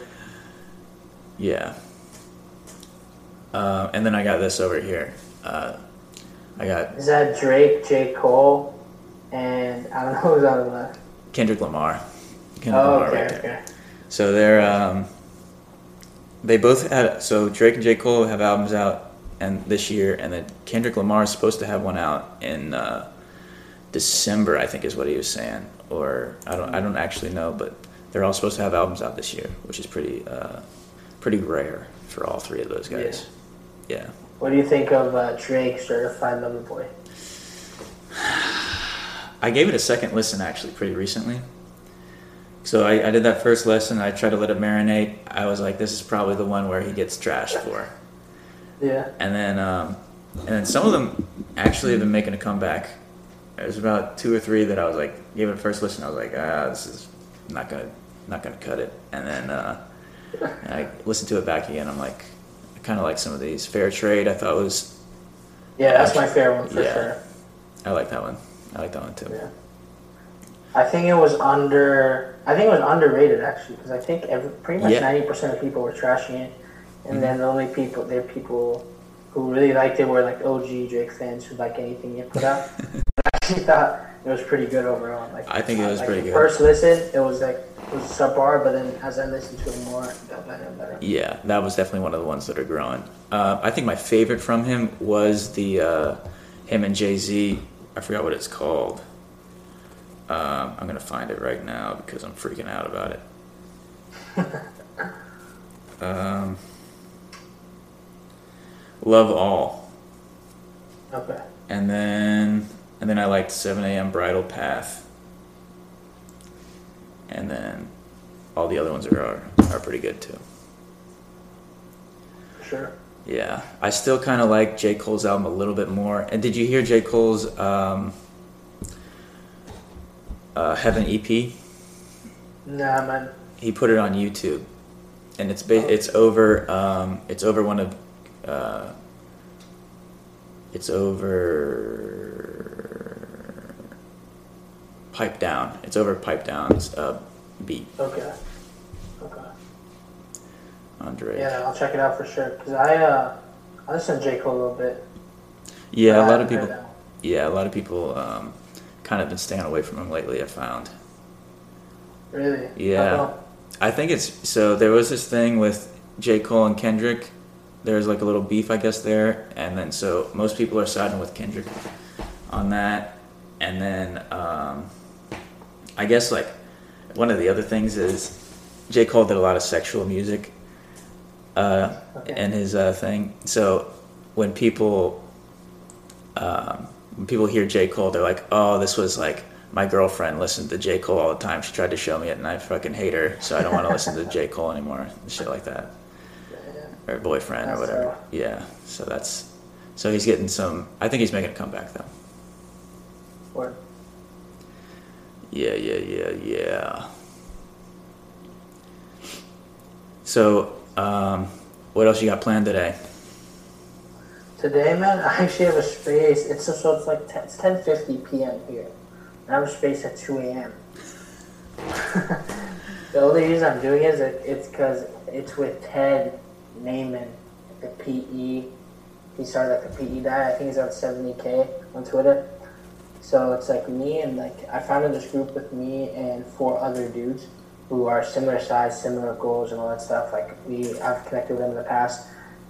yeah. Uh, and then I got this over here. Uh, I got Is that Drake, J. Cole, and I don't know who's on the left? Kendrick Lamar. Kendrick Oh, Lamar okay, right there. okay. So they're um, they both had so Drake and J Cole have albums out and this year, and then Kendrick Lamar is supposed to have one out in uh, December, I think is what he was saying, or I don't I don't actually know, but they're all supposed to have albums out this year, which is pretty uh, pretty rare for all three of those guys. Yeah. What do you think of uh, Drake, Certified Lover Boy? I gave it a second listen actually pretty recently. So I, I did that first lesson. I tried to let it marinate. I was like, this is probably the one where he gets trashed for. Yeah. And then, um, and then some of them actually have been making a comeback. There's about two or three that I was like, gave it a first listen. I was like, ah, this is not gonna, not gonna cut it. And then uh, and I listened to it back again. I'm like, I kind of like some of these. Fair Trade, I thought was, Yeah, that's my fair one for Yeah. sure. I like that one. I like that one too. Yeah. I think it was under. I think it was underrated actually because I think every, pretty much Yeah. ninety percent of people were trashing it, and Mhm. then the only people there people who really liked it were like OG Drake fans who like anything you put out. I actually thought it was pretty good overall. Like I think it was like, pretty good. First listen, it was like it was subpar, but then as I listened to it more, it got better and better. Yeah, that was definitely one of the ones that are growing. Uh, I think my favorite from him was the uh, him and Jay Z. I forgot what it's called. Um, I'm gonna find it right now because I'm freaking out about it. um, Love all, Okay. and then and then I liked 7 a.m. Bridle Path, and then all the other ones are are, are pretty good too. Sure. Yeah, I still kind of like J. Cole's album a little bit more. And did you hear J. Cole's um, uh, Heaven EP? Nah, man. He put it on YouTube, and it's ba- it's over um, it's over one of uh, it's over pipe down. It's over pipe down's uh, beat. Okay. Okay. Andre. Yeah, I'll check it out for sure. Cause I uh, I listen to J Cole a little bit. Yeah, a lot of people. Yeah, a lot of people um, kind of been staying away from him lately. I found. Really? Yeah. I think it's so. There was this thing with J. Cole and Kendrick. There's like a little beef, I guess, there, and then so most people are siding with Kendrick on that, and then um, I guess like one of the other things is J. Cole did a lot of sexual music uh, Okay. in his uh, thing. So when people um, when people hear J. Cole, they're like, "Oh, this was like my girlfriend listened to J. Cole all the time. She tried to show me it, and I fucking hate her, so I don't want to listen to J. Cole anymore." And shit like that, or boyfriend or whatever. Yeah. So that's so he's getting some. I think he's making a comeback though. Word. Yeah, yeah, yeah, yeah. So, um, what else you got planned today? Today, man, I actually have a space. It's so, so it's like 10, it's ten fifty p.m. here. I have a space at two a.m. the only reason I'm doing it is it, it's because it's with Ted Naiman, the PE. He started like the PE guy. I think he's at seventy k on Twitter. So it's like me and like I founded this group with me and four other dudes who are similar size, similar goals, and all that stuff. Like we, I've connected with them in the past,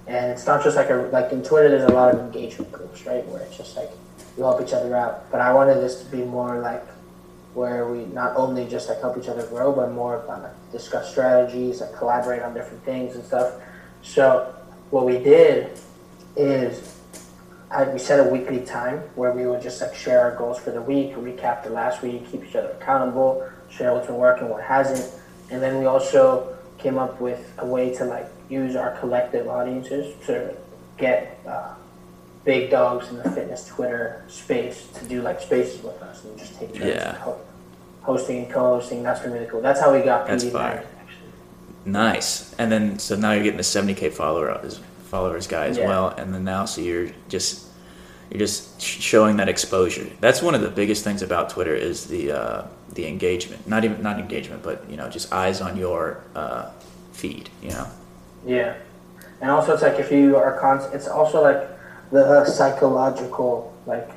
and it's not just like a like in Twitter. There's a lot of engagement groups, right, where it's just like you help each other out. But I wanted this to be more like where we not only just like help each other grow, but more of like discuss strategies, like collaborate on different things and stuff. So what we did is I, we set a weekly time where we would just like share our goals for the week, recap the last week, keep each other accountable, share what's been working, what hasn't, and then we also came up with a way to like use our collective audiences to get uh, big dogs in the fitness Twitter space to do like spaces with us and just take turns Yeah. ho- hosting and co-hosting. That's been really cool. That's how we got That's PD fire. Actually. Nice. And then so now you're getting the 70k followers followers guy as Yeah. well, and then now so you're just you're just showing that exposure. That's one of the biggest things about Twitter is the uh, the engagement. Not even not engagement, but you know just eyes on your uh, feed. You know. Yeah, and also it's like if you are con, it's also like the uh, psychological like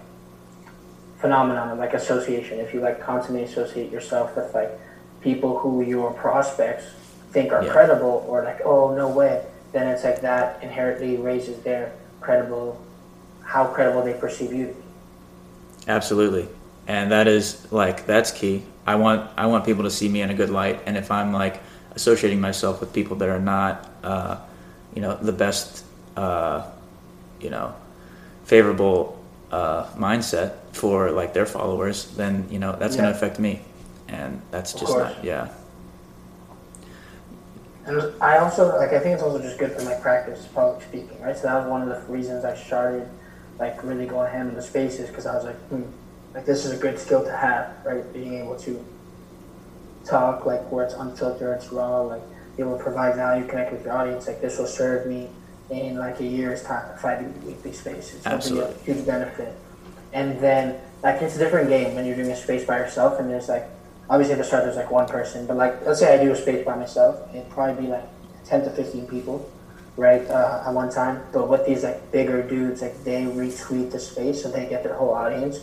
phenomenon of like association. If you like constantly associate yourself with like people who your prospects think are Yeah. credible or like oh no way, then it's like that inherently raises their credible, how credible they perceive you. Absolutely. And that is like that's key. I want I want people to see me in a good light, and if I'm like associating myself with people that are not, uh, you know, the best, uh, you know, favorable uh, mindset for like their followers, then you know that's going to affect me, and that's Of just course. not yeah. And I also like I think it's also just good for my practice public speaking, right? So that was one of the reasons I started like really going ham in the spaces because I was like, hmm, like this is a good skill to have, right? Being able to talk like where it's unfiltered, it's raw, like be able to provide value, connect with your audience. Like this will serve me in like a year's time if I do weekly spaces. That'll be a Absolutely. huge benefit. And then like it's a different game when you're doing a space by yourself and there's like obviously at the start there's like one person, but like let's say I do a space by myself, it'd probably be like ten to fifteen people, right, uh, at one time. But with these like bigger dudes, like they retweet the space so they get their whole audience.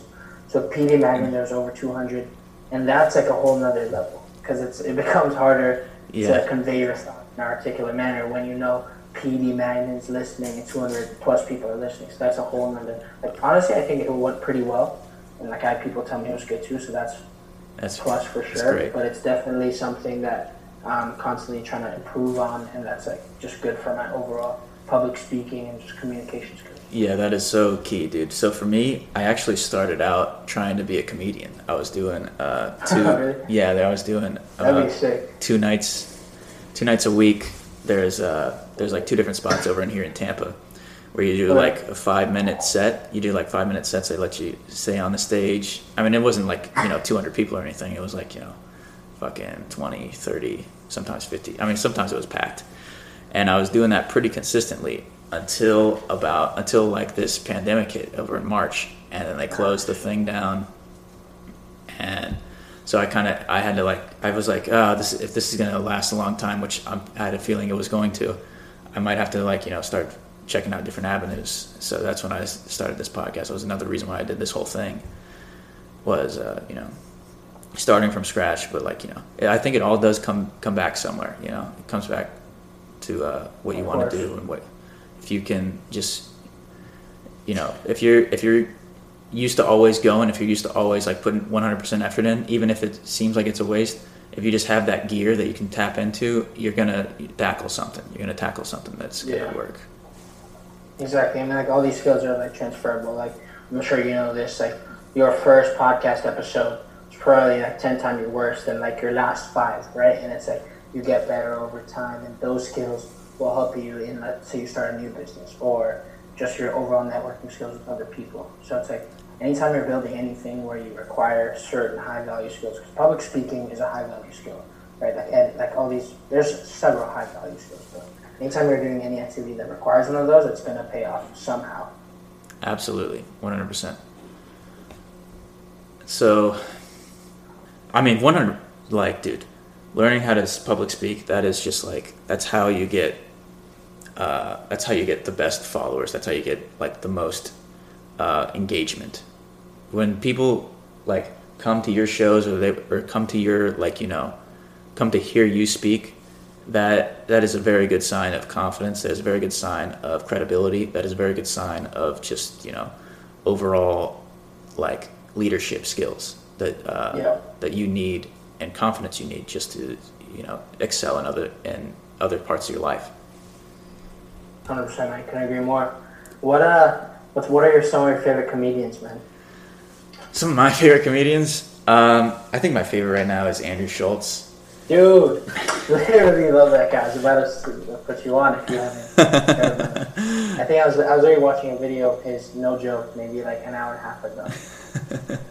So PD Mangan there's over two hundred, and that's like a whole nother level because it's it becomes harder Yeah. to convey your thought in an articulate manner when you know PD Mangan's listening and 200 plus people are listening. So that's a whole nother. Like honestly, I think it went pretty well, and like I had people tell me it was good too. So that's That's plus for sure. great. But it's definitely something that I'm constantly trying to improve on, and that's like just good for my overall public speaking and just communication skills. Yeah, that is so key, dude. So for me, I actually started out trying to be a comedian. I was doing uh, two. Really? Yeah, I was doing. Uh, two nights two nights a week there's uh there's like two different spots over in here in Tampa where you do Right. like a five minute set you do like five minute sets they let you stay on the stage I mean it wasn't like you know 200 people or anything it was like you know fucking 20 30 sometimes 50. I mean, sometimes it was packed. And I was doing that pretty consistently until about until like this pandemic hit over in March, and then they closed the thing down. And so I kind of I had to like I was like, oh, this if this is gonna last a long time, which I'm, I had a feeling it was going to, I might have to like you know start checking out different avenues. So that's when I started this podcast. It was another reason why I did this whole thing. Was uh, you know starting from scratch, but like you know, I think it all does come come back somewhere. You know, it comes back to uh, what you want to do and what if you can just you know if you're if you're used to always going if you're used to always like putting 100% effort in even if it seems like it's a waste if you just have that gear that you can tap into you're gonna tackle something you're gonna tackle something that's gonna Yeah. work Exactly. I mean, like all these skills are like transferable. Like I'm sure you know this. Like your first podcast episode is probably like ten times worse than like your last five, right? And it's like you get better over time, and those skills will help you in let's say you start a new business or just your overall networking skills with other people. So it's like anytime you're building anything where you require certain high value skills, because public speaking is a high value skill, right? Like and like all these, there's several high value skills, but anytime you're doing any activity that requires one of those, it's going to pay off somehow. Absolutely, one hundred percent. So, I mean, one hundred. Like, dude, learning how to public speak. That is just like that's how you get. Uh, that's how you get the best followers. That's how you get like the most uh, engagement. When people like come to your shows or they or come to your like you know, come to hear you speak, that that is a very good sign of confidence. That is a very good sign of credibility. That is a very good sign of just you know overall like leadership skills that uh, Yeah. that you need and confidence you need just to you know excel in other in other parts of your life. Hundred percent, I couldn't agree more. What uh, what's what are your some of your favorite comedians, man? Some of my favorite comedians. Um, I think my favorite right now is Andrew Schulz. Dude, literally love that guy. I was about to put you on if you haven't. heard of him. I think I was I was already watching a video of his, no joke, maybe like an hour and a half ago.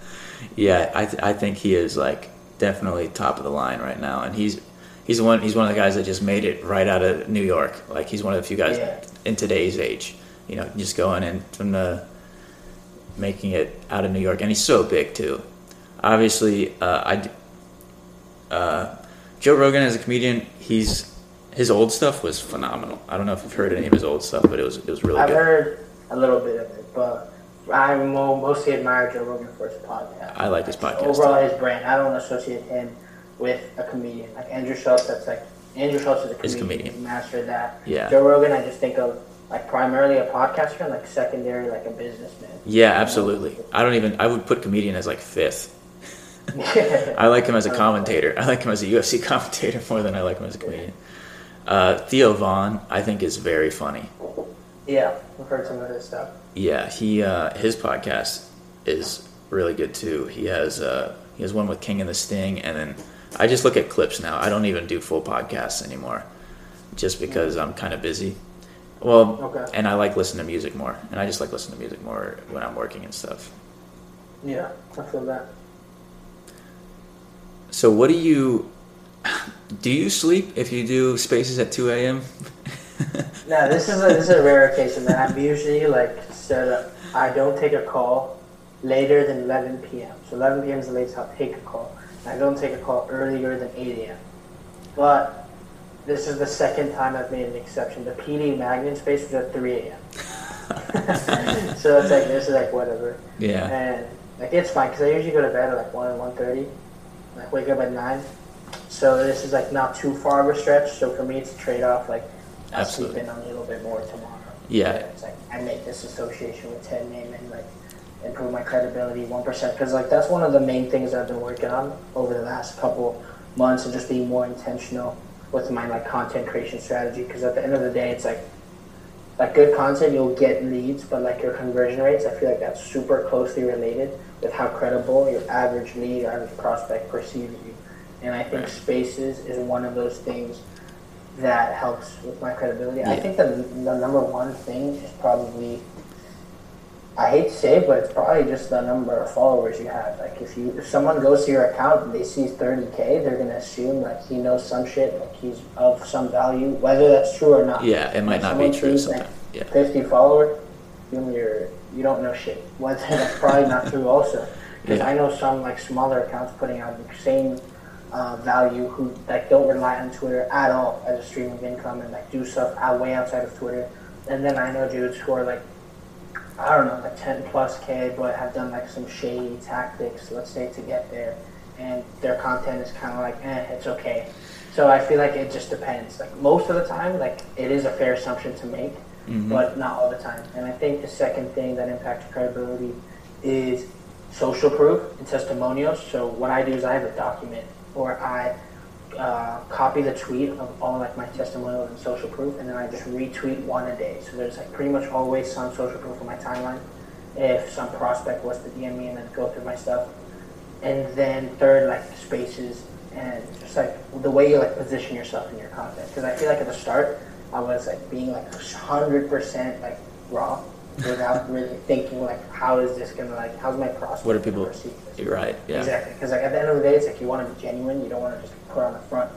Yeah, I, th- I think he is like definitely top of the line right now, and he's he's one he's one of the guys that just made it right out of New York. Like he's one of the few guys Yeah. In today's age, you know, just going in from the making it out of New York, and he's so big too. Obviously, uh, I uh, Joe Rogan as a comedian, he's his old stuff was phenomenal. I don't know if you've heard any of his old stuff, but it was it was really I've good. heard a little bit of it, but I mostly admire Joe Rogan for his podcast. I like his podcast, Overall, his brand. I don't associate him with a comedian like Andrew Schulz. That's like Andrew Schulz is a comedian. a comedian. He mastered that. Yeah. Joe Rogan, I just think of like primarily a podcaster and like secondary like a businessman. Yeah, absolutely. I don't even I would put comedian as like fifth. I like him as a commentator. I like him as a UFC commentator more than I like him as a comedian. Uh, Theo Von, I think, is very funny. yeah, I've heard some of his stuff. Yeah, he uh, his podcast is really good too. He has uh, he has one with King and the Sting, and then I just look at clips now. I don't even do full podcasts anymore, just because I'm kind of busy. Well, Okay. and I like listening to music more, and I just like listening to music more when I'm working and stuff. Yeah, I feel that. So, what do you do? You sleep if you do spaces at two a.m. No, this is a, this is a rare occasion, man. I'm usually like set up. I don't take a call later than 11 p.m. So 11 p.m. is the latest I'll take a call. I don't take a call earlier than 8 a.m. But this is the second time I've made an exception. The PD Mangan space is at 3 a.m. so it's like this is like whatever. yeah, And like it's fine because I usually go to bed at like one and one thirty. Like wake up at nine. So this is like not too far of a stretch. So for me, it's a trade off. Like I'll sleep in a little bit more tomorrow. Yeah. It's like I make this association with Ted Naiman like improve my credibility one percent because like that's one of the main things that I've been working on over the last couple months and just being more intentional with my like content creation strategy because at the end of the day it's like like good content you'll get leads but like your conversion rates i feel like that's super closely related with how credible your average lead or average prospect perceives you. And i think spaces is one of those things that helps with my credibility. I think the, the number one thing is probably I hate to say it, but it's probably just the number of followers you have. Like if you if someone goes to your account and they see 30k, they're gonna assume like he knows some shit, like he's of some value, whether that's true or not. Yeah, it might If not be true like, Yeah. 50 followers, you you're you don't know shit. Whether that's probably not true also. Because Yeah. I know some like smaller accounts putting out the same uh, value who like don't rely on Twitter at all as a stream of income and like do stuff out way outside of Twitter. And then I know dudes who are like I don't know, like 10 plus K, but have done like some shady tactics, let's say, to get there. And their content is kind of like, eh, it's okay. So I feel like it just depends. Like most of the time, like it is a fair assumption to make, but not all the time. And I think the second thing that impacts credibility is social proof and testimonials. So what I do is I have a document or I uh, copy the tweet of all like my testimonials and social proof, and then I just retweet one a day. So there's like pretty much always some social proof on my timeline. If some prospect was to DM me and then go through my stuff, and then third like spaces and just like the way you like position yourself in your content. Because I feel like at the start I was like being like hundred percent like raw without really thinking like how is this gonna like how's my prospect What are gonna people? this? You're right. Yeah. Exactly, because like at the end of the day, it's like you want to be genuine. You don't want to just put on the front,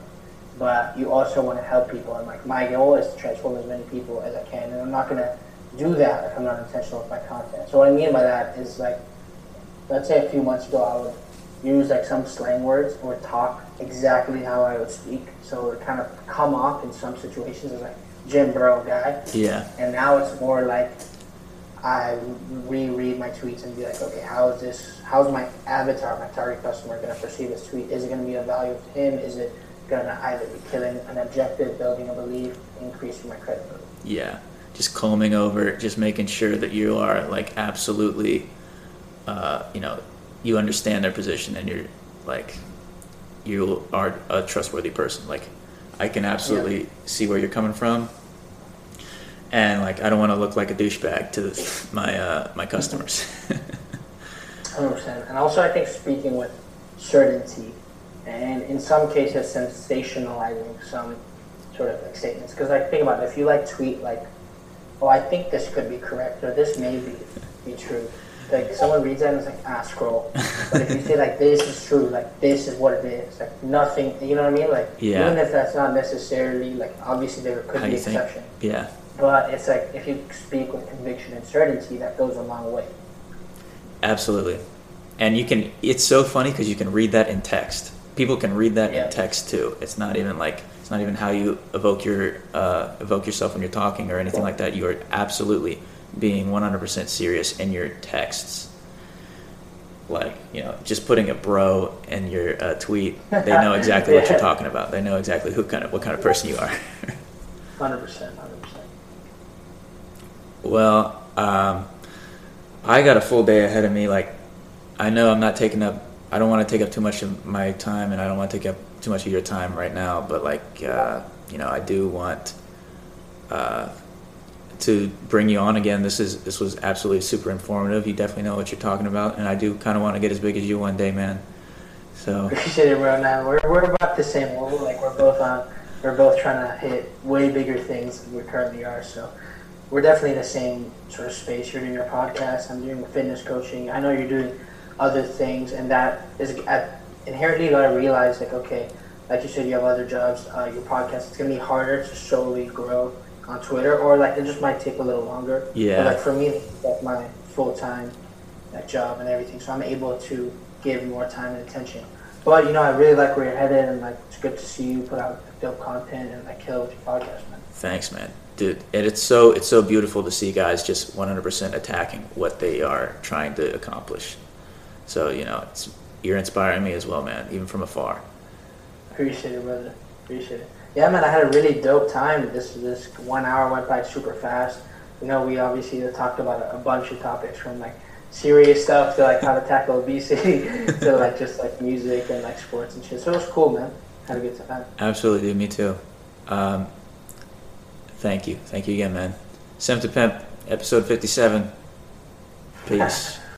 but you also want to help people. And like my goal is to transform as many people as I can, and I'm not gonna do that if I'm not intentional with my content. So what I mean by that is like, let's say a few months ago, I would use like some slang words or talk exactly how I would speak, so it kind of come off in some situations as like gym bro guy. Yeah. And now it's more like I reread my tweets and be like, okay, how is this? How's my avatar, my target customer, going to perceive this tweet? Is it going to be of value to him? Is it going to either be killing an objective, building a belief, increasing my credibility? Yeah. Just combing over, just making sure that you are like absolutely, uh, you know, you understand their position and you're like, you are a trustworthy person. Like, I can absolutely see where you're coming from, and like, I don't want to look like a douchebag to my uh, my customers. 100%. And also, I think speaking with certainty and in some cases sensationalizing some sort of like statements. Because like think about it, if you like tweet like, "Oh, I think this could be correct," or "This may be be true," like someone reads that and it's like, "Ah, scroll." but if you say like, "This is true," like this is what it is, like nothing. You know what I mean? Like Yeah. even if that's not necessarily like obviously there could How be you think? exception. yeah. But it's like if you speak with conviction and certainty, that goes a long way. Absolutely. And you can, it's so funny because you can read that in text. People can read that Yeah. in text too. It's not even like, it's not even how you evoke your, uh, evoke yourself when you're talking or anything like that. You are absolutely being 100% serious in your texts. Like, you know, just putting a bro in your uh, tweet, they know exactly what you're talking about. They know exactly who kind of, what kind of person you are. Hundred percent. Well, um, I got a full day ahead of me. Like, I know I'm not taking up. I don't want to take up too much of my time, and I don't want to take up too much of your time right now. But like, uh, you know, I do want uh, to bring you on again. This is this was absolutely super informative. You definitely know what you're talking about, and I do kind of want to get as big as you one day, man. So Appreciate it, bro. Now we're, we're about the same level. Like we're both on, we're both trying to hit way bigger things than we currently are. So we're definitely in the same sort of space. You're doing your podcast. I'm doing fitness coaching. I know you're doing other things, and that is at, inherently you gotta realize like okay, like you said, you have other jobs. Uh, your podcast. It's gonna be harder to solely grow on Twitter, or like it just might take a little longer. Yeah. But like for me, that's my full time that job and everything. So I'm able to give more time and attention. But you know, I really like where you're headed, and like it's good to see you put out dope content and like kill with your podcast, man. Thanks, man. And it's so it's so beautiful to see guys just 100% attacking what they are trying to accomplish. So you know, it's you're inspiring me as well, man, even from afar. Appreciate it, brother. Appreciate it. Yeah, man, I had a really dope time. This this one hour went by super fast. You know, we obviously talked about a, a bunch of topics from like serious stuff to like how to tackle obesity to like just like music and like sports and shit. So it was cool, man. Had a good time. Absolutely, dude. Me too. Um, thank you, thank you again, man. Sem to Pimp, episode 57. Peace.